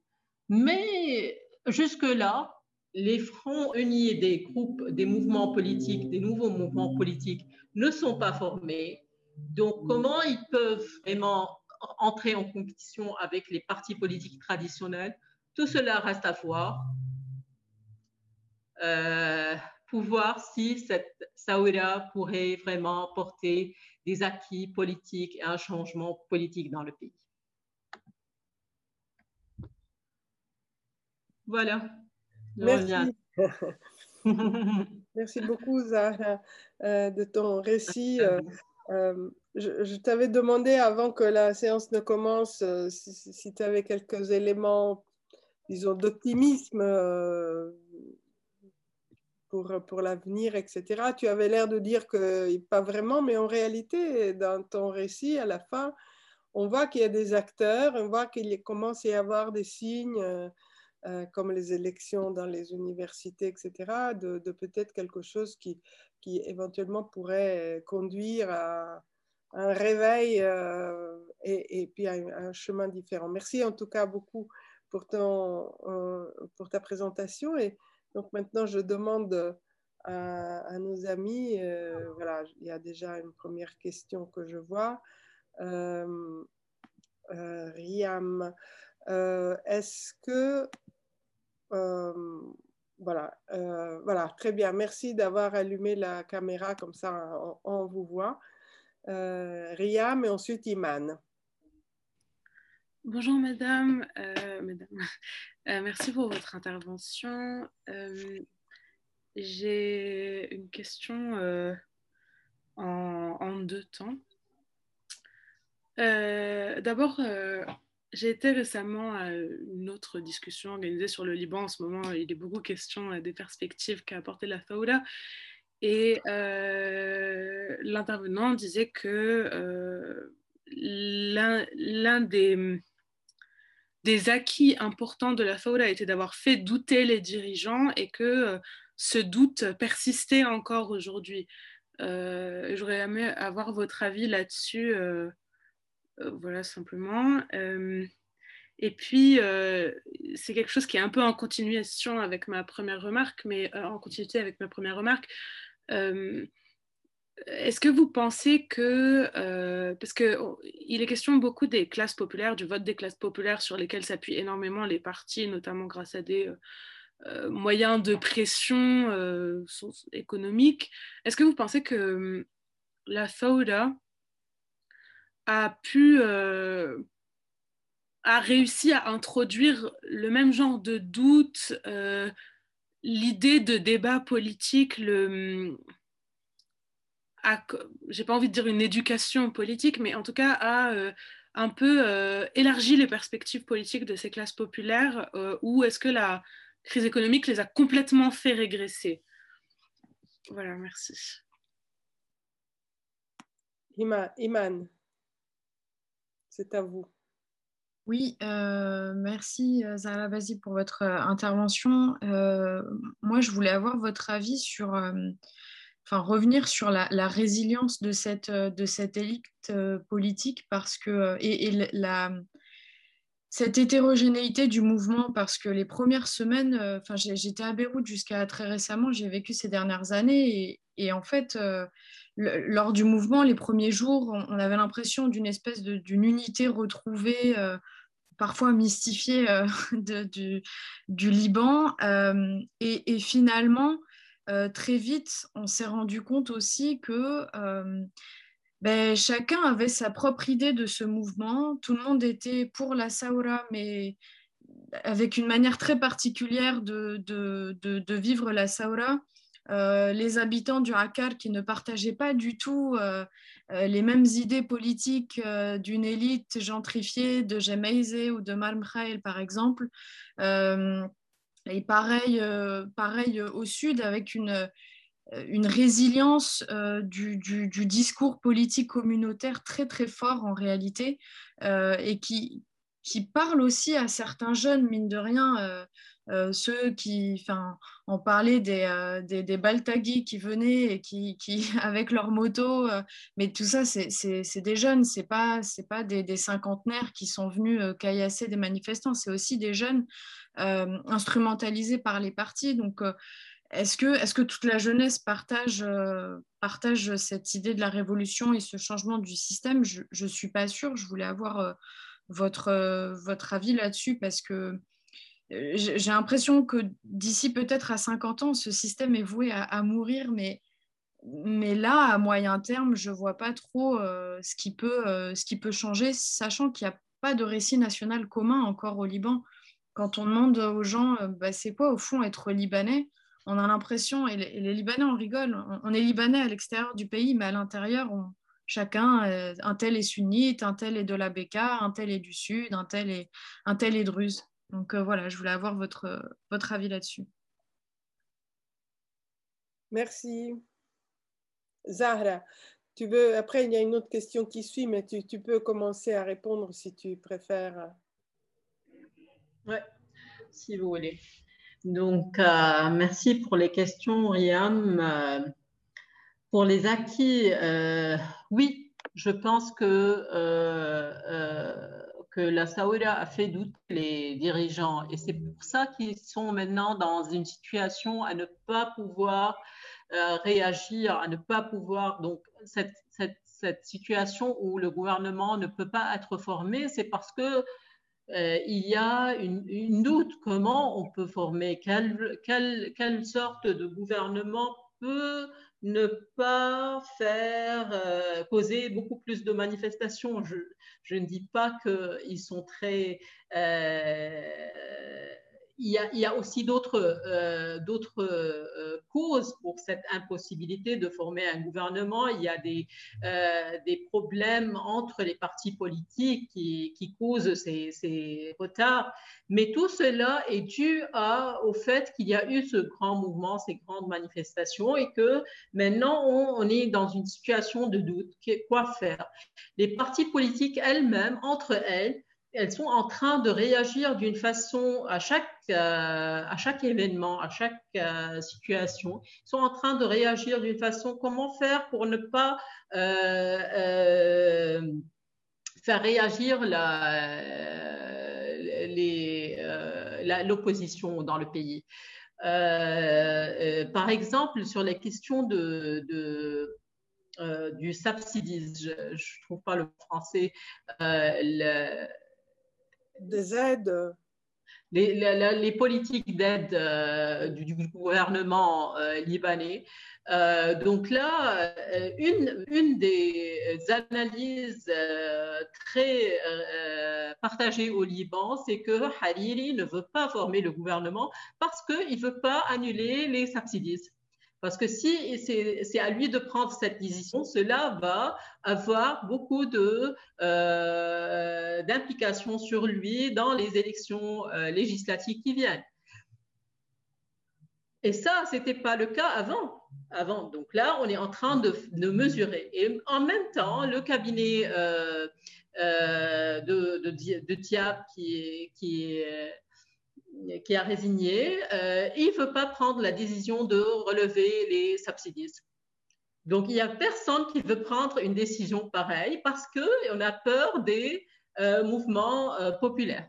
Mais jusque-là, les fronts unis des groupes, des mouvements politiques, des nouveaux mouvements politiques ne sont pas formés. Donc, comment ils peuvent vraiment entrer en compétition avec les partis politiques traditionnels? Tout cela reste à voir. Euh, pour voir si cette Saouira pourrait vraiment porter des acquis politiques et un changement politique dans le pays. Voilà. Merci. Merci beaucoup, Zahra, euh, de ton récit. Euh, euh, je, t'avais demandé avant que la séance ne commence si, tu avais quelques éléments, disons, d'optimisme pour, pour l'avenir, etc. Tu avais l'air de dire que pas vraiment, mais en réalité, dans ton récit, à la fin, on voit qu'il y a des acteurs, on voit qu'il commence à y avoir des signes euh, comme les élections dans les universités, etc., de, peut-être quelque chose qui, qui, éventuellement pourrait conduire à un réveil euh, et, puis à un, chemin différent. Merci en tout cas beaucoup pour, ton, euh, pour ta présentation. Et donc maintenant, je demande à, nos amis, voilà, il y a déjà une première question que je vois. Riam, est-ce que euh, voilà, euh, voilà, très bien. Merci d'avoir allumé la caméra comme ça, on, vous voit. Euh, Ria, mais ensuite Iman. Bonjour madame, madame. merci pour votre intervention. J'ai une question en, deux temps. D'abord, j'ai été récemment à une autre discussion organisée sur le Liban. En ce moment, il est beaucoup question des perspectives qu'a apporté la Faouda. Et euh, l'intervenant disait que euh, l'un des, acquis importants de la Faouda était d'avoir fait douter les dirigeants et que euh, ce doute persistait encore aujourd'hui. J'aurais aimé avoir votre avis là-dessus euh, voilà, simplement. Euh, et puis, euh, c'est quelque chose qui est un peu en continuation avec ma première remarque, mais en continuité avec ma première remarque. Est-ce que vous pensez que, parce qu'il oh, est question beaucoup des classes populaires, du vote des classes populaires sur lesquelles s'appuient énormément les partis, notamment grâce à des moyens de pression économique, est-ce que vous pensez que la FAUDA a pu euh, a réussi à introduire le même genre de doute, euh, l'idée de débat politique, le j'ai pas envie de dire une éducation politique, mais en tout cas a euh, un peu élargi les perspectives politiques de ces classes populaires, ou est-ce que la crise économique les a complètement fait régresser? Voilà, merci. Iman. C'est à vous. Oui, euh, merci euh, Zara Bazi pour votre euh, intervention. moi, je voulais avoir votre avis sur, enfin, revenir sur la, résilience de cette, de élite politique parce que, et, cette hétérogénéité du mouvement, parce que les premières semaines, enfin, j'étais à Beyrouth jusqu'à très récemment, j'ai vécu ces dernières années et en fait, lors du mouvement, les premiers jours, on, avait l'impression d'une espèce d'une unité retrouvée, euh, parfois mystifiée euh, du, Liban. Euh, et, finalement, très vite, on s'est rendu compte aussi que ben, chacun avait sa propre idée de ce mouvement. Tout le monde était pour la Saoura, mais avec une manière très particulière de, vivre la Saoura. Euh, les habitants du Hakar qui ne partageaient pas du tout euh, euh, les mêmes idées politiques d'une élite gentrifiée de Jemaïze ou de Malmkhaïl, par exemple. et pareil, pareil au sud, avec une, résilience du, discours politique communautaire très très fort en réalité, et qui, parle aussi à certains jeunes, mine de rien ceux qui, enfin, on parlait des, euh, des, des, Baltagui qui venaient et qui, qui avec leur moto, euh, mais tout ça, c'est des jeunes, c'est pas, c'est pas des, des, cinquantenaires qui sont venus caillasser des manifestants, c'est aussi des jeunes instrumentalisés par les partis. Donc, est-ce que, est que toute la jeunesse partage, partage cette idée de la révolution et ce changement du système? Je ne suis pas sûre. Je voulais avoir votre, votre avis là-dessus parce que euh, j'ai l'impression que d'ici peut-être à 50 ans, ce système est voué à, mourir, mais, là, à moyen terme, je ne vois pas trop euh, ce, qui peut, euh, ce qui peut changer, sachant qu'il n'y a pas de récit national commun encore au Liban. Quand on demande aux gens, bah, c'est quoi au fond être libanais On a l'impression, et, les, Libanais, on rigole, on, est libanais à l'extérieur du pays, mais à l'intérieur, chacun, un tel est sunnite, un tel est de la Beka, un tel est du sud, un tel est, un tel est druze. Donc euh, voilà, je voulais avoir votre, votre avis là-dessus. Merci. Zahra, tu veux, après il y a une autre question qui suit, mais tu, tu peux commencer à répondre si tu préfères. Oui, si vous voulez. Donc, euh, merci pour les questions, Riam. Euh, pour les acquis, oui, je pense que que la Saoudia a fait douter les dirigeants. Et c'est pour ça qu'ils sont maintenant dans une situation à ne pas pouvoir euh, réagir, à ne pas pouvoir. Donc, cette, cette, cette, situation où le gouvernement ne peut pas être formé, c'est parce que euh, il y a une, une, doute comment on peut former, quelle, quelle, quelle sorte de gouvernement peut ne pas faire causer beaucoup plus de manifestations. Je, ne dis pas qu'ils sont très il y, a, aussi d'autres euh, euh, causes pour cette impossibilité de former un gouvernement. Il y a des, euh, problèmes entre les partis politiques qui, causent ces, retards. Mais tout cela est dû au fait qu'il y a eu ce grand mouvement, ces grandes manifestations et que maintenant on, on est dans une situation de doute. Quoi faire? Les partis politiques elles-mêmes, entre elles, elles sont en train de réagir d'une façon à chaque, euh, à chaque événement, à chaque euh, situation. Elles sont en train de réagir d'une façon comment faire pour ne pas euh, faire réagir l'opposition dans le pays. par exemple, sur les questions de, du subsidies, je ne trouve pas le français, des aides les, politiques d'aide euh, du, gouvernement euh, libanais. Euh, donc là, une, une des analyses très partagées au Liban, c'est que Hariri ne veut pas former le gouvernement parce qu'il ne veut pas annuler les subsidies. Parce que si c'est à lui de prendre cette décision, cela va avoir beaucoup euh, d'implications sur lui dans les élections euh, législatives qui viennent. Et ça, ce n'était pas le cas avant. avant. Donc là, on est en train de, mesurer. Et en même temps, le cabinet euh, de, de, de, qui qui est qui a résigné, euh, il ne veut pas prendre la décision de relever les subsidies. Donc, il n'y a personne qui veut prendre une décision pareille parce qu'on a peur des euh, mouvements euh, populaires.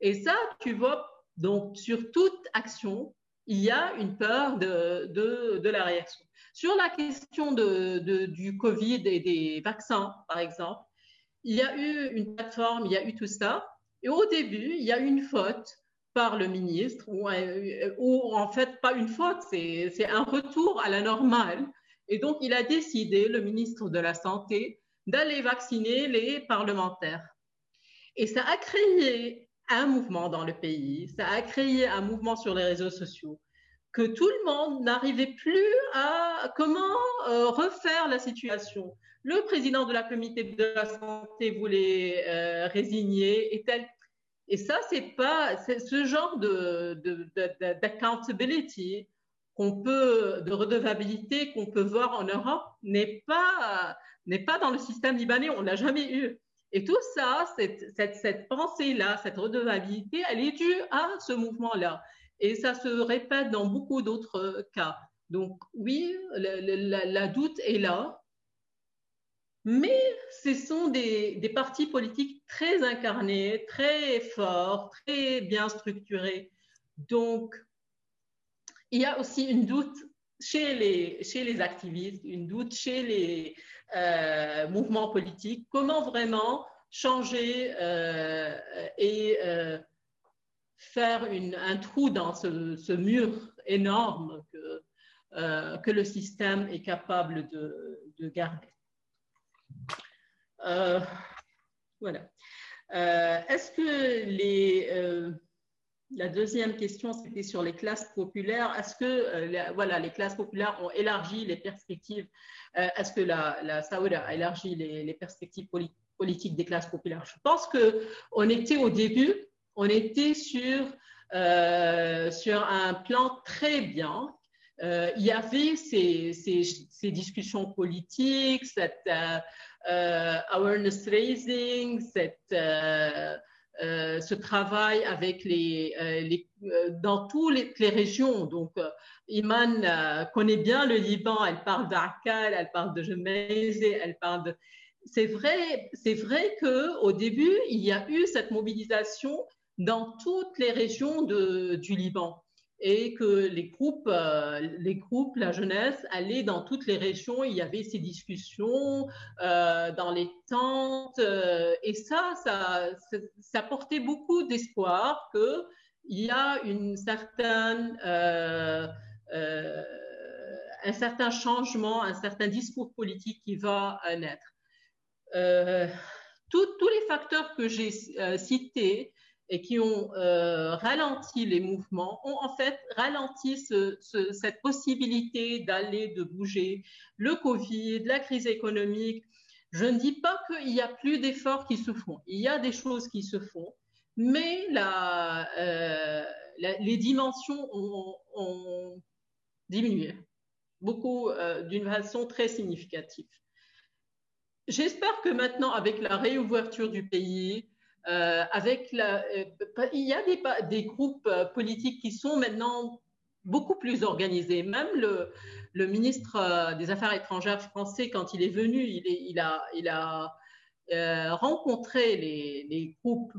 Et ça, tu vois, donc sur toute action, il y a une peur de, de, la réaction. Sur la question de, du Covid et des vaccins, par exemple, il y a eu une plateforme, il y a eu tout ça. Et au début, il y a eu une faute par le ministre, euh, ou, en fait pas une faute, c'est un retour à la normale. Et donc il a décidé, le ministre de la Santé, d'aller vacciner les parlementaires. Et ça a créé un mouvement dans le pays, ça a créé un mouvement sur les réseaux sociaux, que tout le monde n'arrivait plus à comment euh, refaire la situation. Le président de la comité de la santé voulait euh, résigner et tel et ça, c'est pas ce genre de, d'accountability qu'on peut, de redevabilité qu'on peut voir en Europe n'est pas, n'est pas dans le système libanais. On l'a jamais eu. Et tout ça, cette, cette, cette pensée-là, cette redevabilité, elle est due à ce mouvement-là. Et ça se répète dans beaucoup d'autres cas. Donc oui, la doute est là, mais ce sont des, partis politiques très incarnés, très forts, très bien structurés. Donc, il y a aussi une doute chez les, activistes, une doute chez les euh, mouvements politiques, comment vraiment changer euh, et euh, faire un trou dans ce, mur énorme que, le système est capable de garder? Euh, voilà. Euh, est-ce que euh, la deuxième question, c'était sur les classes populaires. Est-ce que les classes populaires ont élargi les perspectives Est-ce que la, la a élargi les, perspectives politiques des classes populaires? Je pense qu'on était au début, on était sur un plan très bien. Il y avait ces, ces, discussions politiques, cette euh, awareness raising, euh, euh, ce travail avec les, dans toutes les, régions. Donc, Iman connaît bien le Liban, elle parle d'Akal, elle parle de Jemez, elle parle de... C'est vrai, vrai qu'au début, il y a eu cette mobilisation dans toutes les régions du Liban et que les groupes, euh, les groupes, la jeunesse allaient dans toutes les régions. Il y avait ces discussions euh, dans les tentes euh, et ça, ça, portait beaucoup d'espoir qu'il y a une certaine un certain changement, un certain discours politique qui va naître. tous les facteurs que j'ai cités et qui ont ralenti les mouvements ont en fait ralenti cette possibilité d'aller, de bouger. Le Covid, la crise économique, je ne dis pas qu'il n'y a plus d'efforts qui se font. Il y a des choses qui se font, mais euh, les dimensions ont, diminué, beaucoup euh, d'une façon très significative. J'espère que maintenant, avec la réouverture du pays, euh, avec la, il y a des, groupes politiques qui sont maintenant beaucoup plus organisés. Même le, ministre euh, des Affaires étrangères français, quand il est venu, il, a, euh, rencontré les, groupes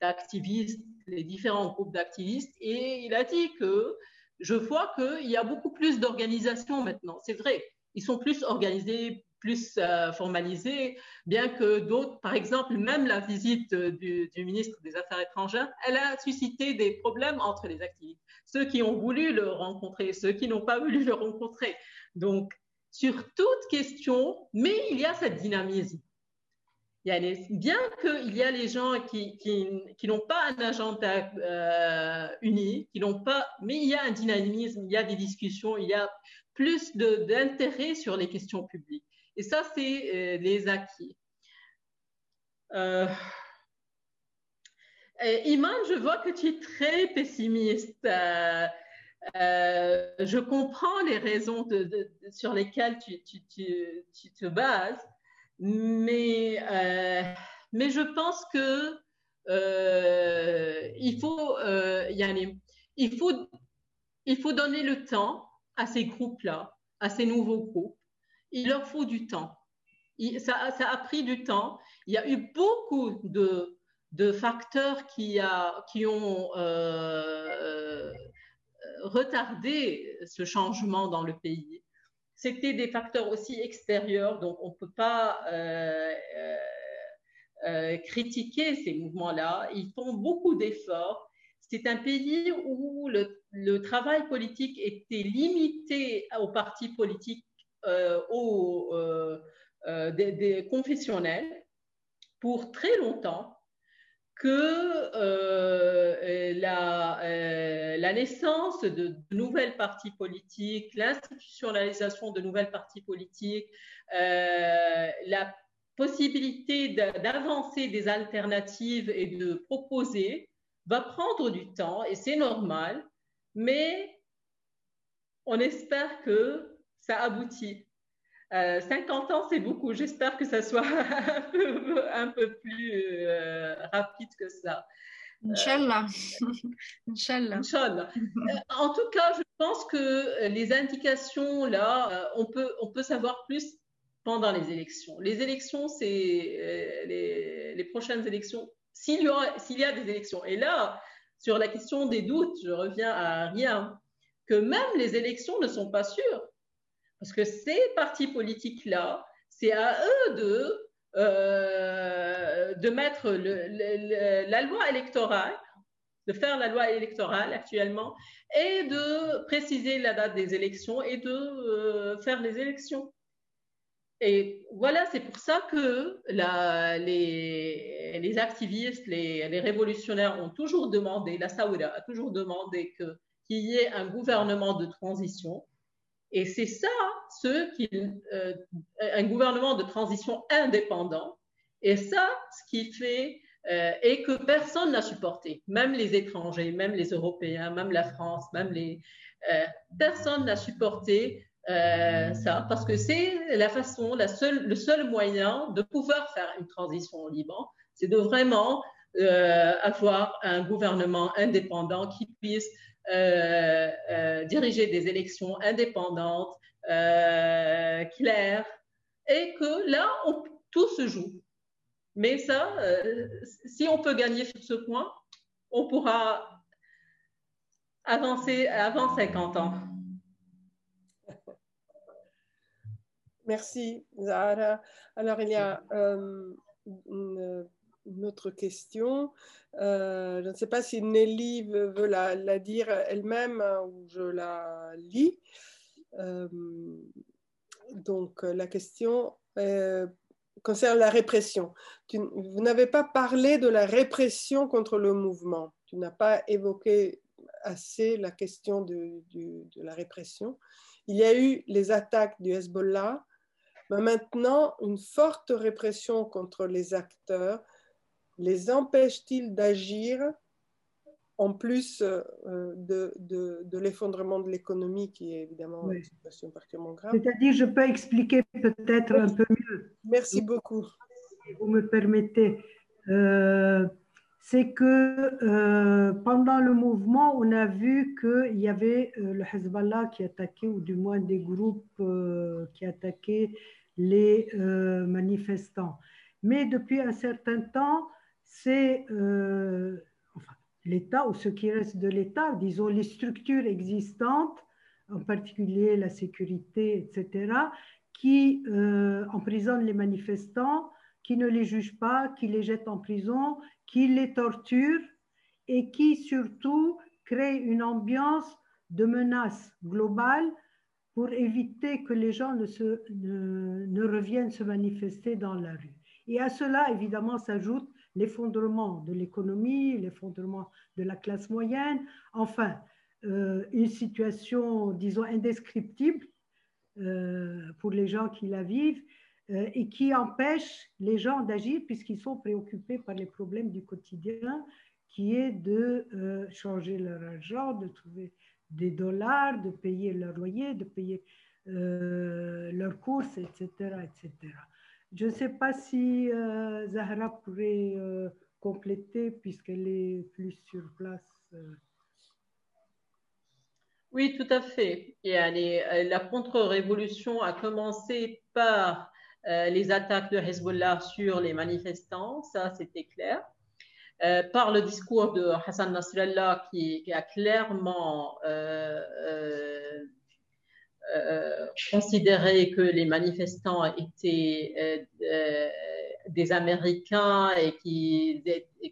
d'activistes, les différents groupes d'activistes, et il a dit que je vois qu'il y a beaucoup plus d'organisation maintenant. C'est vrai, ils sont plus organisés, plus euh, formalisés, bien que d'autres, par exemple, même la visite du, ministre des Affaires étrangères, elle a suscité des problèmes entre les activistes ceux qui ont voulu le rencontrer, ceux qui n'ont pas voulu le rencontrer. Donc, sur toute question, mais il y a cette dynamisme. Il y a bien qu'il y a les gens qui, qui, n'ont pas un agenda euh, uni, qui n'ont pas, mais il y a un dynamisme, il y a des discussions, il y a plus d'intérêt sur les questions publiques. Et ça, c'est euh, les acquis. Euh, euh, Iman, je vois que tu es très pessimiste. Je comprends les raisons sur lesquelles tu, te bases, mais, je pense que faut, il faut donner le temps à ces groupes-là, à ces nouveaux groupes. Il leur faut du temps. ça, a pris du temps. Il y a eu beaucoup de facteurs qui ont euh, retardé ce changement dans le pays. C'était des facteurs aussi extérieurs, donc on ne peut pas euh, euh, critiquer ces mouvements-là. Ils font beaucoup d'efforts. C'est un pays où le, travail politique était limité aux partis politiques, aux des confessionnels pour très longtemps que euh, la, euh, la, naissance de, nouvelles partis politiques, l'institutionnalisation de nouvelles partis politiques, euh, la possibilité d'avancer des alternatives et de proposer va prendre du temps et c'est normal, mais on espère que ça aboutit. 50 euh, ans, c'est beaucoup. J'espère que ça soit un peu, plus euh, rapide que ça. Inch'Allah. Inch'Allah. Euh, en tout cas, je pense que les indications, là, on peut, on peut savoir plus pendant les élections. Les élections, c'est les, les, prochaines élections, s'il y, s'il y a des élections. Et là, sur la question des doutes, je reviens à rien, que même les élections ne sont pas sûres. Parce que ces partis politiques-là, c'est à eux de, euh, de mettre la loi électorale, de faire la loi électorale actuellement, et de préciser la date des élections et de euh, faire les élections. Et voilà, c'est pour ça que les, les, activistes, les, les, révolutionnaires ont toujours demandé, la Saouda a toujours demandé qu'il y ait un gouvernement de transition et c'est ça, ce qui, euh, un gouvernement de transition indépendant. Et ça, ce qui fait euh, et que personne n'a supporté, même les étrangers, même les Européens, même la France, même les euh, personne n'a supporté ça parce que c'est la façon, la seule, le seul moyen de pouvoir faire une transition au Liban, c'est de vraiment avoir un gouvernement indépendant qui puisse euh, euh, diriger des élections indépendantes, euh, claires, et que là, tout se joue. Mais ça, si on peut gagner sur ce point, on pourra avancer avant 50 ans. Merci, Zahara. Alors, il y a une une autre question. Euh, je ne sais pas si Nelly veut, la, dire elle-même hein, ou je la lis. donc, la question concerne la répression. vous n'avez pas parlé de la répression contre le mouvement. Tu n'as pas évoqué assez la question de, de, la répression. Il y a eu les attaques du Hezbollah, mais maintenant, une forte répression contre les acteurs les empêche-t-il d'agir en plus euh, de, de, de l'effondrement de l'économie qui est évidemment une situation particulièrement grave? C'est-à-dire, je peux expliquer peut-être un peu mieux. Merci beaucoup. Si vous me permettez. Euh, c'est que euh, pendant le mouvement, on a vu qu'il y avait le Hezbollah qui attaquait, ou du moins des groupes qui attaquaient les manifestants. Mais depuis un certain temps, c'est l'État ou ce qui reste de l'État, disons les structures existantes, en particulier la sécurité, etc., qui euh, emprisonnent les manifestants, qui ne les jugent pas, qui les jettent en prison, qui les torturent et qui surtout créent une ambiance de menace globale pour éviter que les gens ne, se, ne reviennent se manifester dans la rue. Et à cela, évidemment, s'ajoute l'effondrement de l'économie, l'effondrement de la classe moyenne, enfin, euh, une situation, disons, indescriptible euh, pour les gens qui la vivent euh, et qui empêche les gens d'agir puisqu'ils sont préoccupés par les problèmes du quotidien qui est de changer leur argent, de trouver des dollars, de payer leur loyer, de payer leurs courses, etc., etc. Je ne sais pas si euh, Zahra pourrait euh, compléter puisqu'elle est plus sur place. Euh. Oui, tout à fait. Et la contre-révolution a commencé par les attaques de Hezbollah sur les manifestants, ça c'était clair. par le discours de Hassan Nasrallah qui, a clairement considérer que les manifestants étaient euh, euh, des Américains et qui,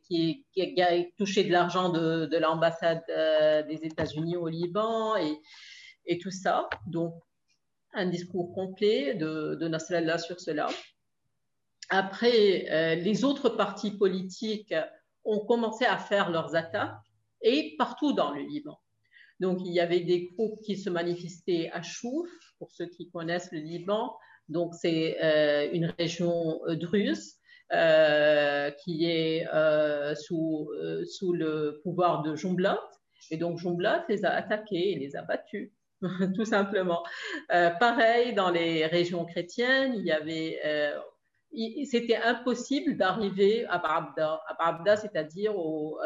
qui, qui touchaient de l'argent de, l'ambassade des États-Unis au Liban et, tout ça. Donc, un discours complet de Nasrallah sur cela. Après, les autres partis politiques ont commencé à faire leurs attaques et partout dans le Liban. Donc, il y avait des groupes qui se manifestaient à Chouf, pour ceux qui connaissent le Liban. Donc, c'est euh, une région euh, druze euh, qui est sous, le pouvoir de Jumblat. Et donc, Jumblat les a attaqués et les a battus, tout simplement. pareil, dans les régions chrétiennes, il y avait c'était impossible d'arriver à Barabda, à c'est-à-dire au,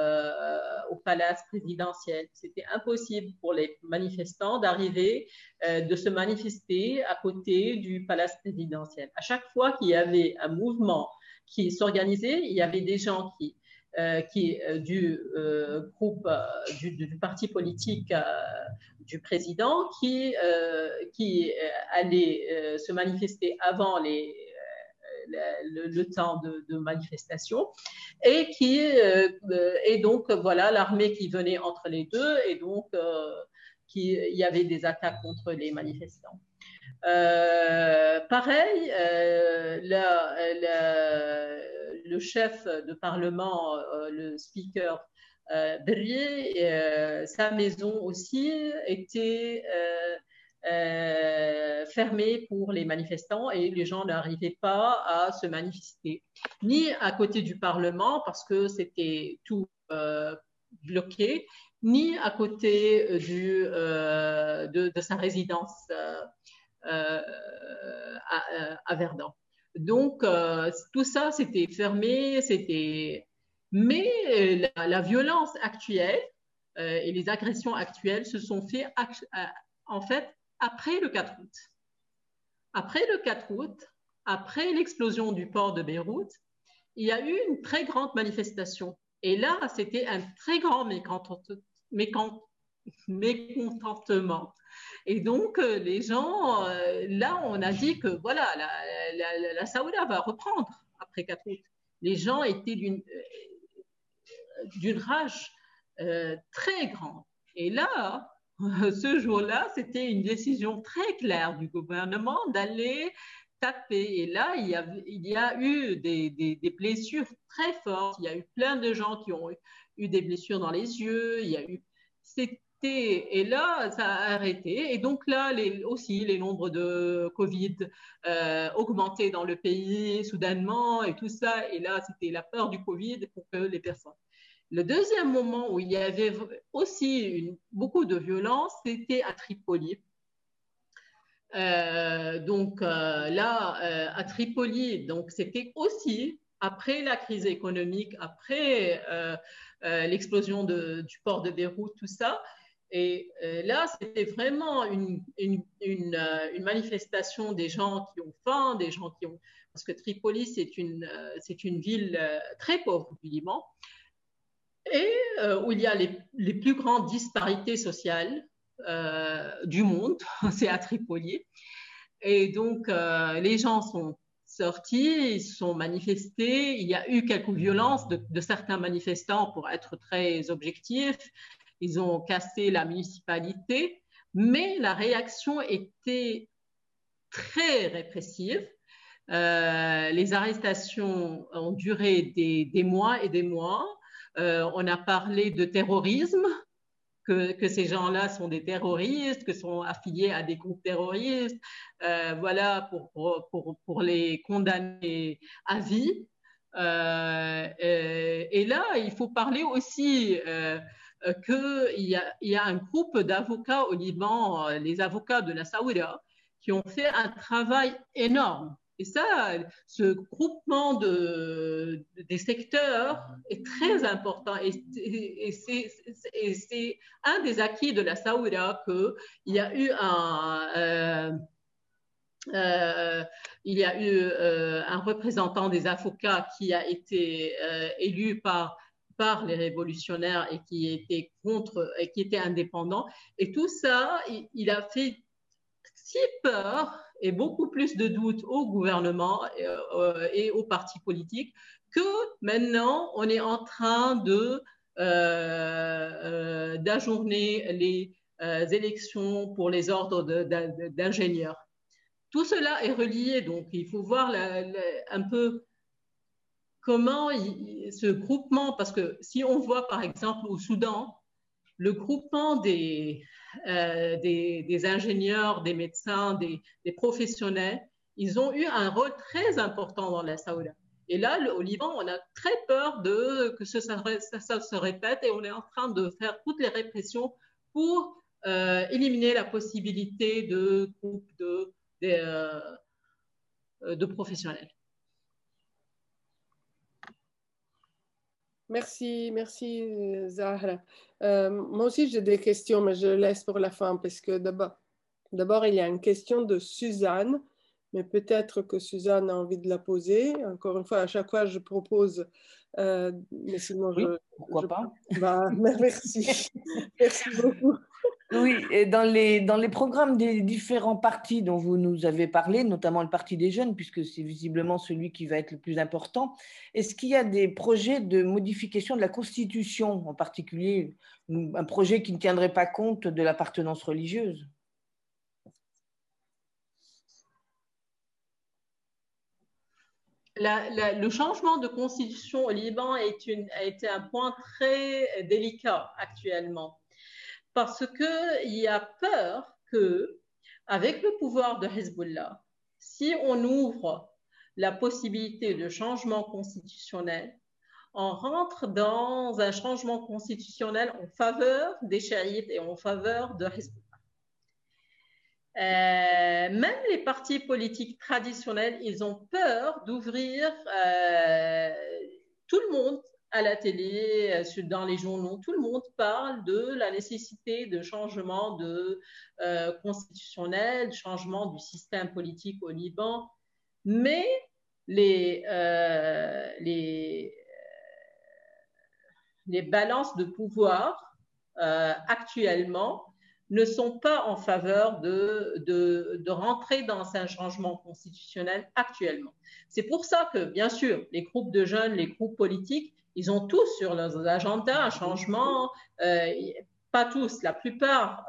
au, palace présidentiel. C'était impossible pour les manifestants d'arriver, euh, de se manifester à côté du palace présidentiel. À chaque fois qu'il y avait un mouvement qui s'organisait, il y avait des gens qui, euh, qui du groupe, du, du, parti politique du président, qui, qui allaient se manifester avant les le, temps de, manifestation et qui euh, et donc voilà l'armée qui venait entre les deux et donc euh, qui, il y avait des attaques contre les manifestants. Euh, pareil, le chef de parlement, le speaker Berrier, sa maison aussi était euh, fermé pour les manifestants et les gens n'arrivaient pas à se manifester, ni à côté du Parlement parce que c'était tout euh, bloqué, ni à côté euh, du, de, sa résidence à, Verdun. Donc, tout ça, c'était fermé, c'était... Mais la, violence actuelle et les agressions actuelles se sont fait en fait après le 4 août. Après le 4 août, après l'explosion du port de Beyrouth, il y a eu une très grande manifestation. Et là, c'était un très grand mécontentement. Et donc, euh, les gens, euh, là, on a dit que voilà, la, la, va reprendre après 4 août. Les gens étaient d'une euh, rage très grande. Et là, ce jour-là, c'était une décision très claire du gouvernement d'aller taper. Et là, il y a, eu des, blessures très fortes. Il y a eu plein de gens qui ont eu, des blessures dans les yeux. Il y a eu, c'était, et là, ça a arrêté. Et donc là, aussi, les nombres de Covid euh, augmentaient dans le pays soudainement et tout ça. Et là, c'était la peur du Covid pour que les personnes. Le deuxième moment où il y avait aussi beaucoup de violence, c'était à Tripoli. Euh, donc euh, là, euh, à Tripoli, donc c'était aussi après la crise économique, après l'explosion du port de Beyrouth, tout ça. Et là, c'était vraiment une, manifestation des gens qui ont faim, des gens qui ont... Parce que Tripoli, c'est une, ville très pauvre du et où il y a les, les plus grandes disparités sociales. Euh, du monde, c'est à Tripoli. Et donc, euh, les gens sont sortis, ils sont manifestés. Il y a eu quelques violences de, certains manifestants, pour être très objectif. Ils ont cassé la municipalité, mais la réaction était très répressive. Euh, les arrestations ont duré des, des, mois et des mois. On a parlé de terrorisme que, ces gens-là sont des terroristes, que sont affiliés à des groupes terroristes, euh, voilà, pour, pour, pour, les condamner à vie. Euh, et, là, il faut parler aussi euh, qu'il y, a, un groupe d'avocats au Liban, les avocats de la Saoudia, qui ont fait un travail énorme et ça, ce groupement de, des secteurs est très important. Et, c'est un des acquis de la Saoudia qu'il y a eu un, euh, euh, il y a eu euh, un représentant des avocats qui a été élu par par les révolutionnaires et qui était contre et qui était indépendant. Et tout ça, il a fait si peur et beaucoup plus de doutes au gouvernement euh, et aux partis politiques que maintenant on est en train de euh, euh, d'ajourner les élections pour les ordres d'ingénieurs. Tout cela est relié, donc il faut voir un peu comment ce groupement, parce que si on voit par exemple au Soudan, le groupement des, euh, des, ingénieurs, des médecins, des, professionnels, ils ont eu un rôle très important dans la Saouda. Et là, au Liban, on a très peur que ça, se répète et on est en train de faire toutes les répressions pour euh, éliminer la possibilité de groupes de, euh, de professionnels. Merci, merci Zahra. Euh, moi aussi, j'ai des questions, mais je laisse pour la fin parce que d'abord, il y a une question de Suzanne, mais peut-être que Suzanne a envie de la poser. Encore une fois, à chaque fois, je propose, euh, mais sinon, je, pourquoi pas bah, Merci, merci beaucoup. Oui, et dans les, dans les programmes des différents partis dont vous nous avez parlé, notamment le Parti des jeunes, puisque c'est visiblement celui qui va être le plus important, est-ce qu'il y a des projets de modification de la Constitution, en particulier un projet qui ne tiendrait pas compte de l'appartenance religieuse? Le changement de constitution au Liban a été un point très délicat actuellement parce qu'il y a peur que, avec le pouvoir de Hezbollah, si on ouvre la possibilité de changement constitutionnel, on rentre dans un changement constitutionnel en faveur des chiites et en faveur de Hezbollah. Euh, même les partis politiques traditionnels, ils ont peur d'ouvrir euh, tout le monde à la télé, euh, dans les journaux, tout le monde parle de la nécessité de changement de, euh, constitutionnel, de changement du système politique au Liban, mais les, les, balances de pouvoir actuellement ne sont pas en faveur de, de, de, rentrer dans un changement constitutionnel actuellement. C'est pour ça que, bien sûr, les groupes de jeunes, les groupes politiques, ils ont tous sur leurs agendas un changement. Euh, pas tous, la plupart,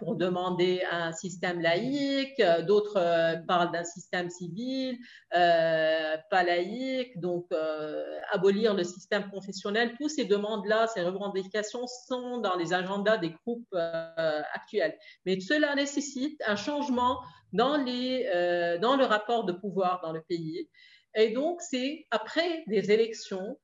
pour demander un système laïque, d'autres parlent d'un système civil, pas laïque, donc abolir le système confessionnel. Tous ces demandes-là, ces revendications sont dans les agendas des groupes actuels. Mais cela nécessite un changement dans, les, dans le rapport de pouvoir dans le pays. Et donc, c'est après des élections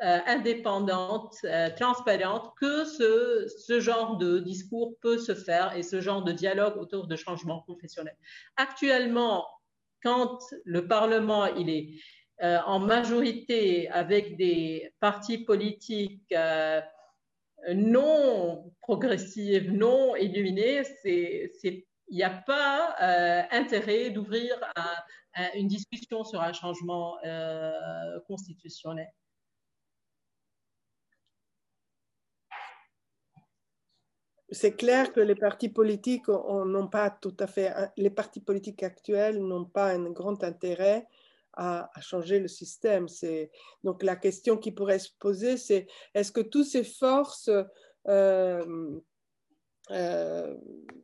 euh, indépendantes, euh, transparentes, que ce, genre de discours peut se faire et ce genre de dialogue autour de changements professionnels. Actuellement, quand le Parlement est euh, en majorité avec des partis politiques non progressifs, non illuminés, il n'y a pas intérêt d'ouvrir une discussion sur un changement constitutionnel. C'est clair que les partis politiques n'ont pas tout à fait, les partis politiques actuels n'ont pas un grand intérêt à, changer le système. Donc la question qui pourrait se poser, c'est est-ce que toutes ces forces, euh, euh,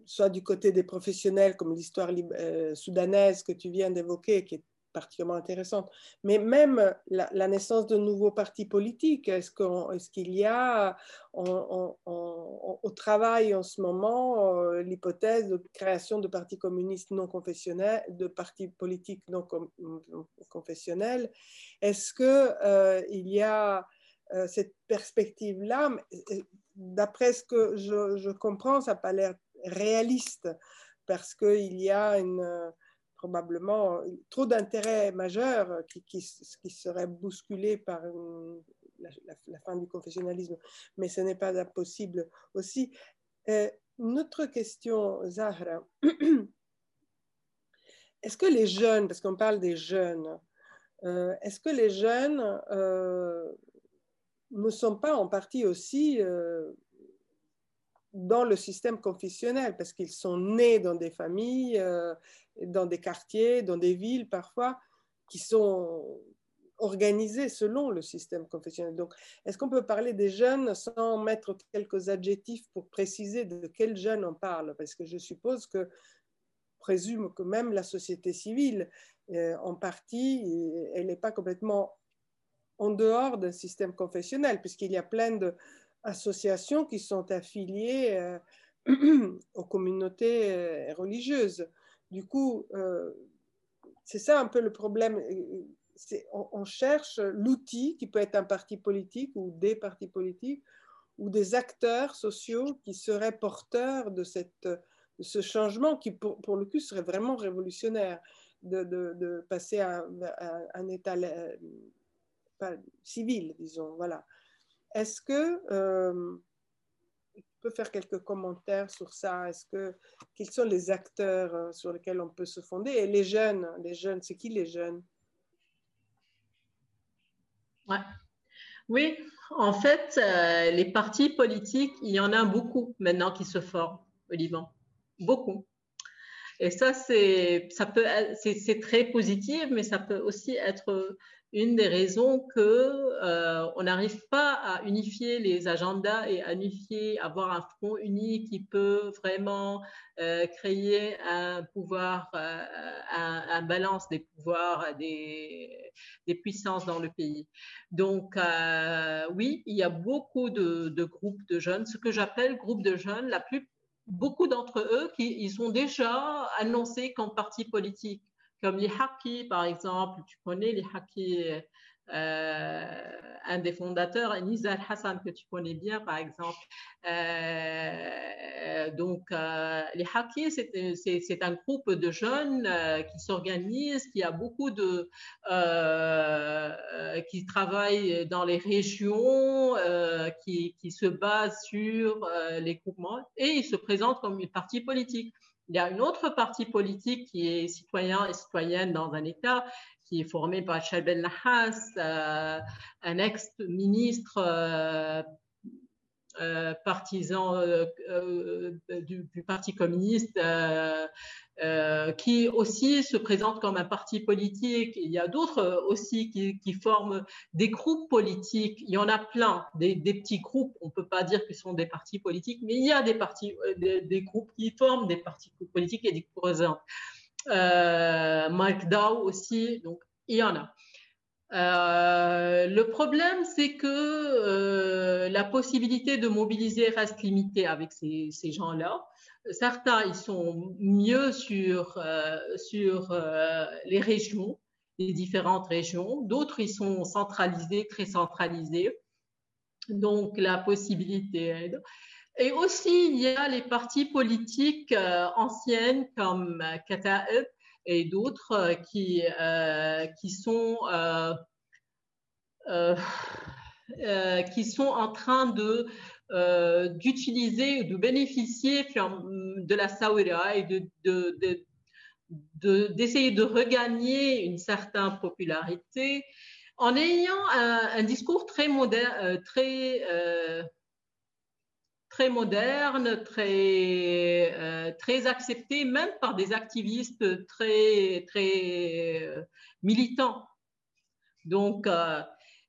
soit du côté des professionnels comme l'histoire euh, soudanaise que tu viens d'évoquer, qui est particulièrement intéressante. Mais même la, naissance de nouveaux partis politiques, est-ce qu'il y a au travail en ce moment euh, l'hypothèse de création de partis communistes non confessionnels, de partis politiques non confessionnels? Est-ce qu'il euh, y a euh, cette perspective-là? D'après ce que je, je comprends, ça n'a pas l'air réaliste parce qu'il y a une probablement trop d'intérêts majeurs qui, qui, seraient bousculés par la, fin du confessionnalisme, mais ce n'est pas impossible aussi. Euh, une autre question, Zahra. Est-ce que les jeunes, parce qu'on parle des jeunes, euh, est-ce que les jeunes euh, ne sont pas en partie aussi dans le système confessionnel, parce qu'ils sont nés dans des familles, euh, dans des quartiers, dans des villes parfois, qui sont organisées selon le système confessionnel. Donc, est-ce qu'on peut parler des jeunes sans mettre quelques adjectifs pour préciser de quels jeunes on parle? Parce que je suppose que, présume que même la société civile, euh, en partie, elle n'est pas complètement en dehors d'un système confessionnel, puisqu'il y a plein de associations qui sont affiliées euh, aux communautés euh, religieuses. Du coup, euh, c'est ça un peu le problème. On, cherche l'outil qui peut être un parti politique ou des partis politiques ou des acteurs sociaux qui seraient porteurs de, cette, ce changement qui, pour, le coup, serait vraiment révolutionnaire, de, de passer à, un état civil, disons. Voilà. Est-ce que euh, tu peux faire quelques commentaires sur ça? Est-ce que quels sont les acteurs euh, sur lesquels on peut se fonder? Et les jeunes, les jeunes, c'est qui les jeunes? Oui, en fait, euh, les partis politiques, il y en a beaucoup maintenant qui se forment au Liban, beaucoup. Et ça, c'est, très positif, mais ça peut aussi être une des raisons que euh, on n'arrive pas à unifier les agendas et à unifier, avoir un front uni qui peut vraiment euh, créer un pouvoir, euh, un, balance des pouvoirs, des, puissances dans le pays. Donc oui, il y a beaucoup de, de groupes de jeunes, ce que j'appelle groupes de jeunes. La plus, beaucoup d'entre eux qui ils sont déjà annoncés comme parti politique comme les Haki, par exemple, tu connais les Haki, euh, un des fondateurs, Nizar Hassan, que tu connais bien, par exemple. Euh, donc, euh, les Haki, c'est un groupe de jeunes qui s'organisent, qui a beaucoup de. qui travaillent dans les régions, qui, qui, se basent sur les groupements et ils se présentent comme une partie politique. Il y a une autre partie politique qui est citoyen et citoyenne dans un État, qui est formée par Shalbel Nahas, euh, un ex-ministre euh, euh, partisan du, Parti communiste qui aussi se présente comme un parti politique. Il y a d'autres aussi qui, forment des groupes politiques. Il y en a plein, des, petits groupes. On ne peut pas dire qu'ils sont des partis politiques, mais il y a des, partis, des, groupes qui forment des partis politiques et qui présentent. Mike Dow aussi, donc il y en a. le problème, c'est que la possibilité de mobiliser reste limitée avec ces, gens-là certains, ils sont mieux sur, euh, sur euh, les régions, les différentes régions. D'autres, ils sont centralisés, très centralisés. Donc, la possibilité. Et aussi, il y a les partis politiques euh, anciennes comme Kata'eb et d'autres qui, qui, sont, qui sont en train de euh, d'utiliser ou de bénéficier de la Saouira et de, d'essayer de, regagner une certaine popularité en ayant un, discours très moderne, euh, très, euh, très moderne, très, très accepté, même par des activistes très, très militants. Donc,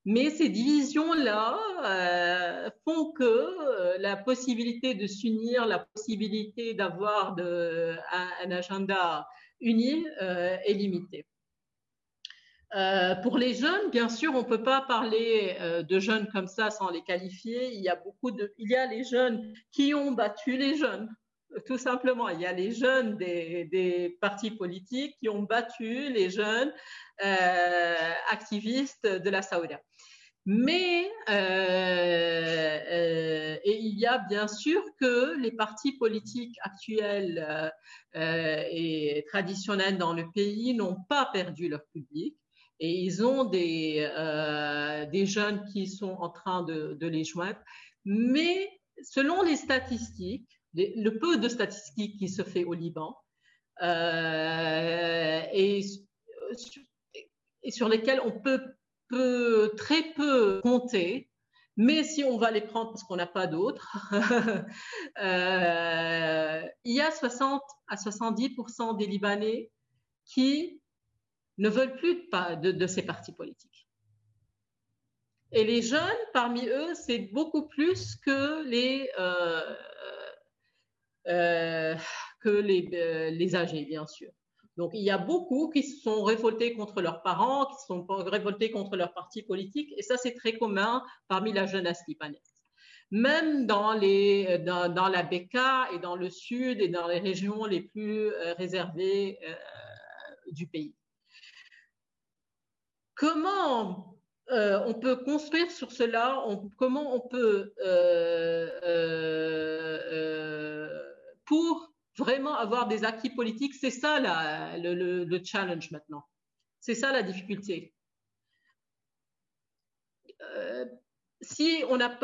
mais ces divisions-là euh, font que euh, la possibilité de s'unir, la possibilité d'avoir un, agenda uni euh, est limitée. Pour les jeunes, bien sûr, on ne peut pas parler de jeunes comme ça sans les qualifier. Il y a beaucoup de, il y a les jeunes qui ont battu les jeunes, tout simplement. Il y a les jeunes des, partis politiques qui ont battu les jeunes activistes de la Saoudia. Mais euh, euh, et il y a bien sûr que les partis politiques actuels euh, et traditionnels dans le pays n'ont pas perdu leur public et ils ont des, des jeunes qui sont en train de, les joindre. Mais selon les statistiques, le peu de statistiques qui se fait au Liban, et, et, sur lesquelles on peut peut très peu compter, mais si on va les prendre parce qu'on n'a pas d'autres, euh, il y a 60 à 70% des Libanais qui ne veulent plus de, de, ces partis politiques. Et les jeunes, parmi eux, c'est beaucoup plus que les, euh, euh, que les, les âgés, bien sûr. Donc, il y a beaucoup qui se sont révoltés contre leurs parents, qui se sont révoltés contre leur parti politique, et ça, c'est très commun parmi la jeunesse libanaise. Même dans, les, dans, la Beka et dans le sud et dans les régions les plus euh, réservées euh, du pays. Comment euh, on peut construire sur cela? Comment on peut, pour vraiment avoir des acquis politiques, c'est ça le, challenge maintenant. C'est ça la difficulté. Euh, si on a,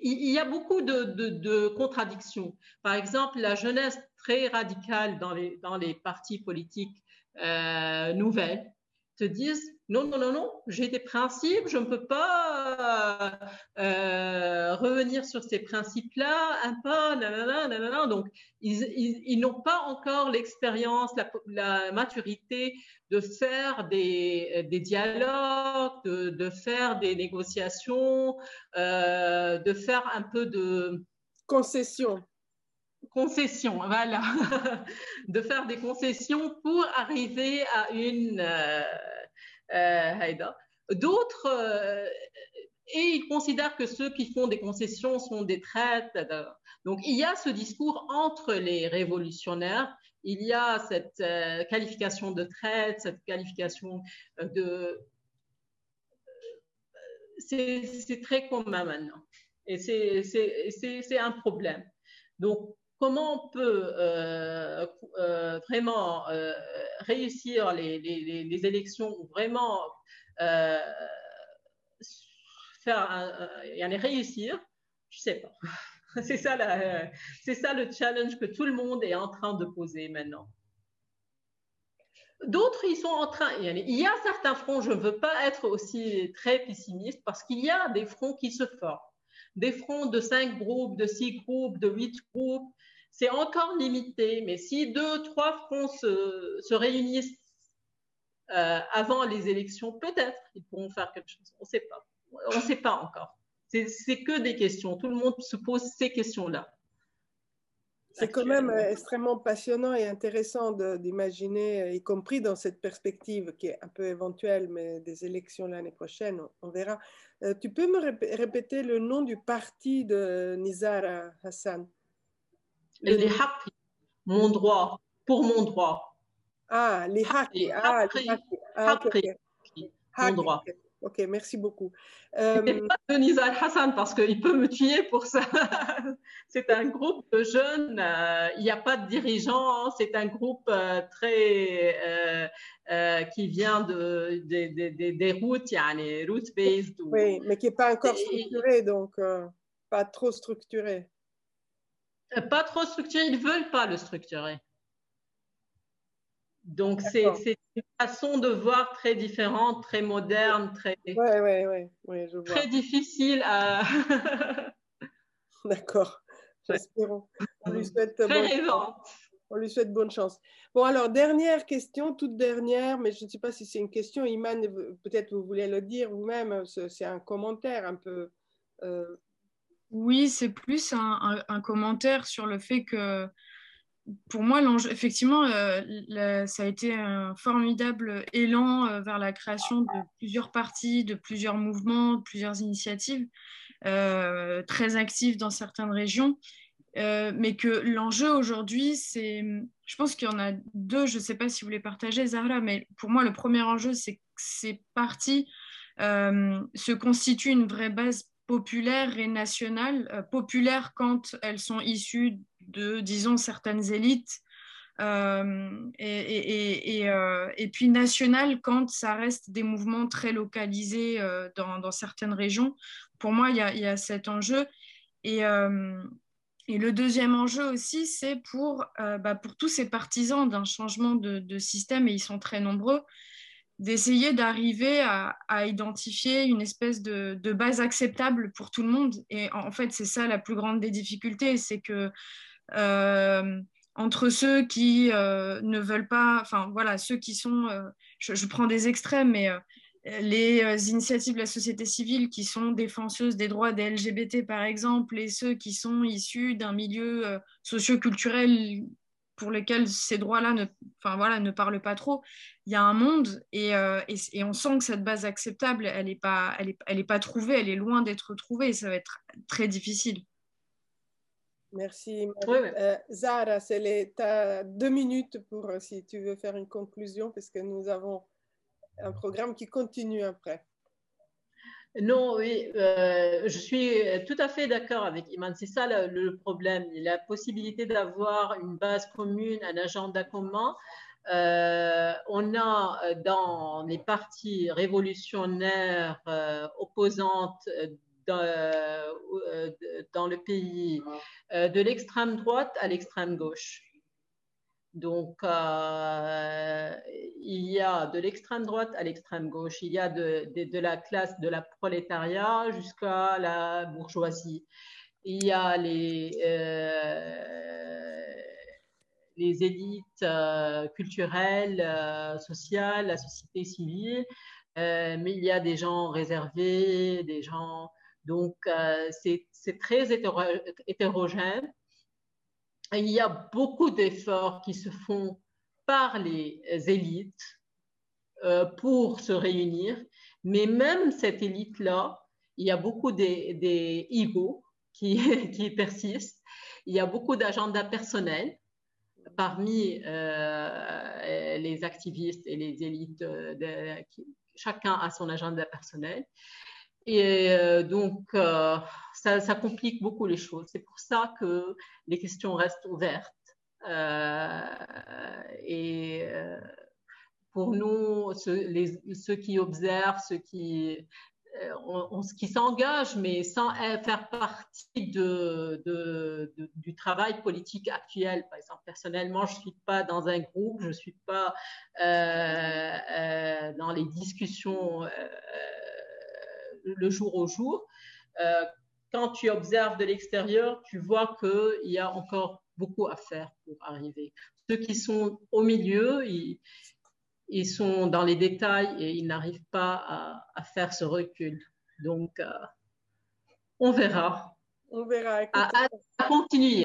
il y a beaucoup de, contradictions. Par exemple, la jeunesse très radicale dans les, partis politiques euh, nouvelles te disent non, non, non, non, j'ai des principes, je ne peux pas euh, revenir sur ces principes-là, un pas, nanana, nanana. Donc, ils, n'ont pas encore l'expérience, la, maturité de faire des, dialogues, de, faire des négociations, euh, de faire un peu de... Concession. Concession, voilà. de faire des concessions pour arriver à une... Euh, euh, D'autres, euh, et ils considèrent que ceux qui font des concessions sont des traites. Donc, il y a ce discours entre les révolutionnaires. Il y a cette euh, qualification de traite, cette qualification de... C'est très commun maintenant. Et c'est un problème. Donc, comment on peut euh, euh, vraiment euh, réussir les, élections ou vraiment faire un, un, réussir, je sais pas. c'est ça, c'est ça le challenge que tout le monde est en train de poser maintenant. D'autres, ils sont en train. Il y a certains fronts, je ne veux pas être aussi très pessimiste parce qu'il y a des fronts qui se forment. Des fronts de cinq groupes, de six groupes, de huit groupes, c'est encore limité, mais si deux, trois fronts se, réunissent euh, avant les élections, peut-être ils pourront faire quelque chose. On ne sait pas. On ne sait pas encore. C'est que des questions. Tout le monde se pose ces questions-là. C'est quand même euh, extrêmement passionnant et intéressant d'imaginer, euh, y compris dans cette perspective qui est un peu éventuelle, mais des élections l'année prochaine, on, verra. Euh, tu peux me répéter le nom du parti de Nizar Hassan? Les Haqi, mon droit, pour mon droit. Ah, les Haqi. Ah, les. Ah, mon droit. Ok, merci beaucoup. Euh... pas Denis Al-Hassan parce qu'il peut me tuer pour ça. c'est un groupe de jeunes, euh, il n'y a pas de dirigeants, c'est un groupe euh, très euh, qui vient de, des routes, il y a les route-based. Oui, mais qui n'est pas encore structuré, donc pas trop structuré. Pas trop structuré, ils ne veulent pas le structurer. Donc, c'est une façon de voir très différente, très moderne, très, ouais, ouais, ouais, très difficile à. D'accord, j'espère. On lui souhaite très bonne chance. On lui souhaite bonne chance. Bon, alors, dernière question, toute dernière, mais je ne sais pas si c'est une question, Iman, peut-être vous voulez le dire vous-même, c'est un commentaire un peu. Euh, oui, c'est plus un, commentaire sur le fait que pour moi, effectivement, euh, ça a été un formidable élan euh, vers la création de plusieurs partis, de plusieurs mouvements, de plusieurs initiatives euh, très actives dans certaines régions. mais que l'enjeu aujourd'hui, c'est, je pense qu'il y en a deux, je ne sais pas si vous les partagez, Zahra, mais pour moi, le premier enjeu, c'est que ces partis se constituent une vraie base populaire et nationale, populaire quand elles sont issues de, disons, certaines élites, euh, euh, et, puis national quand ça reste des mouvements très localisés euh, dans, certaines régions. Pour moi, il y a, cet enjeu. Et, le deuxième enjeu aussi, c'est pour, bah, pour tous ces partisans d'un changement de, système, et ils sont très nombreux, d'essayer d'arriver à, identifier une espèce de, base acceptable pour tout le monde. Et en fait, c'est ça la plus grande des difficultés, c'est que euh, entre ceux qui euh, ne veulent pas, enfin voilà, ceux qui sont, euh, je, prends des extrêmes, mais les initiatives de la société civile qui sont défenseuses des droits des LGBT, par exemple, et ceux qui sont issus d'un milieu socio-culturel pour lequel ces droits-là ne, enfin, voilà, ne parlent pas trop, il y a un monde et, et, on sent que cette base acceptable, elle n'est pas, elle est, elle est pas trouvée, elle est loin d'être trouvée et ça va être très difficile. Merci. Euh, Zara, tu as deux minutes pour euh, si tu veux faire une conclusion, parce que nous avons un programme qui continue après. Non, oui, euh, je suis tout à fait d'accord avec Iman. C'est ça le, problème. La possibilité d'avoir une base commune, un agenda commun. on a dans les partis révolutionnaires opposantes euh, dans, le pays, euh, de l'extrême droite à l'extrême gauche. Donc, euh, il y a de l'extrême droite à l'extrême gauche, il y a de, de, la classe de la prolétariat jusqu'à la bourgeoisie. Il y a les, les élites culturelles, sociales, la société civile, mais il y a des gens réservés, des gens donc, euh, c'est très hétérogène. Il y a beaucoup d'efforts qui se font par les élites euh, pour se réunir, mais même cette élite-là, il y a beaucoup des, des qui, persistent, il y a beaucoup d'agendas personnels parmi euh, les activistes et les élites, chacun a son agenda personnel. Et euh, donc, euh, ça, complique beaucoup les choses. C'est pour ça que les questions restent ouvertes. Euh, et pour nous, ceux, qui observent, ceux qui, qui s'engagent, mais sans faire partie du travail politique actuel. Par exemple, personnellement, je ne suis pas dans un groupe, je ne suis pas dans les discussions le jour au jour. Euh, quand tu observes de l'extérieur, tu vois qu'il y a encore beaucoup à faire pour arriver. Ceux qui sont au milieu, ils, ils sont dans les détails et ils n'arrivent pas à, faire ce recul. Donc, euh, on verra. On verra. À, à, continuer.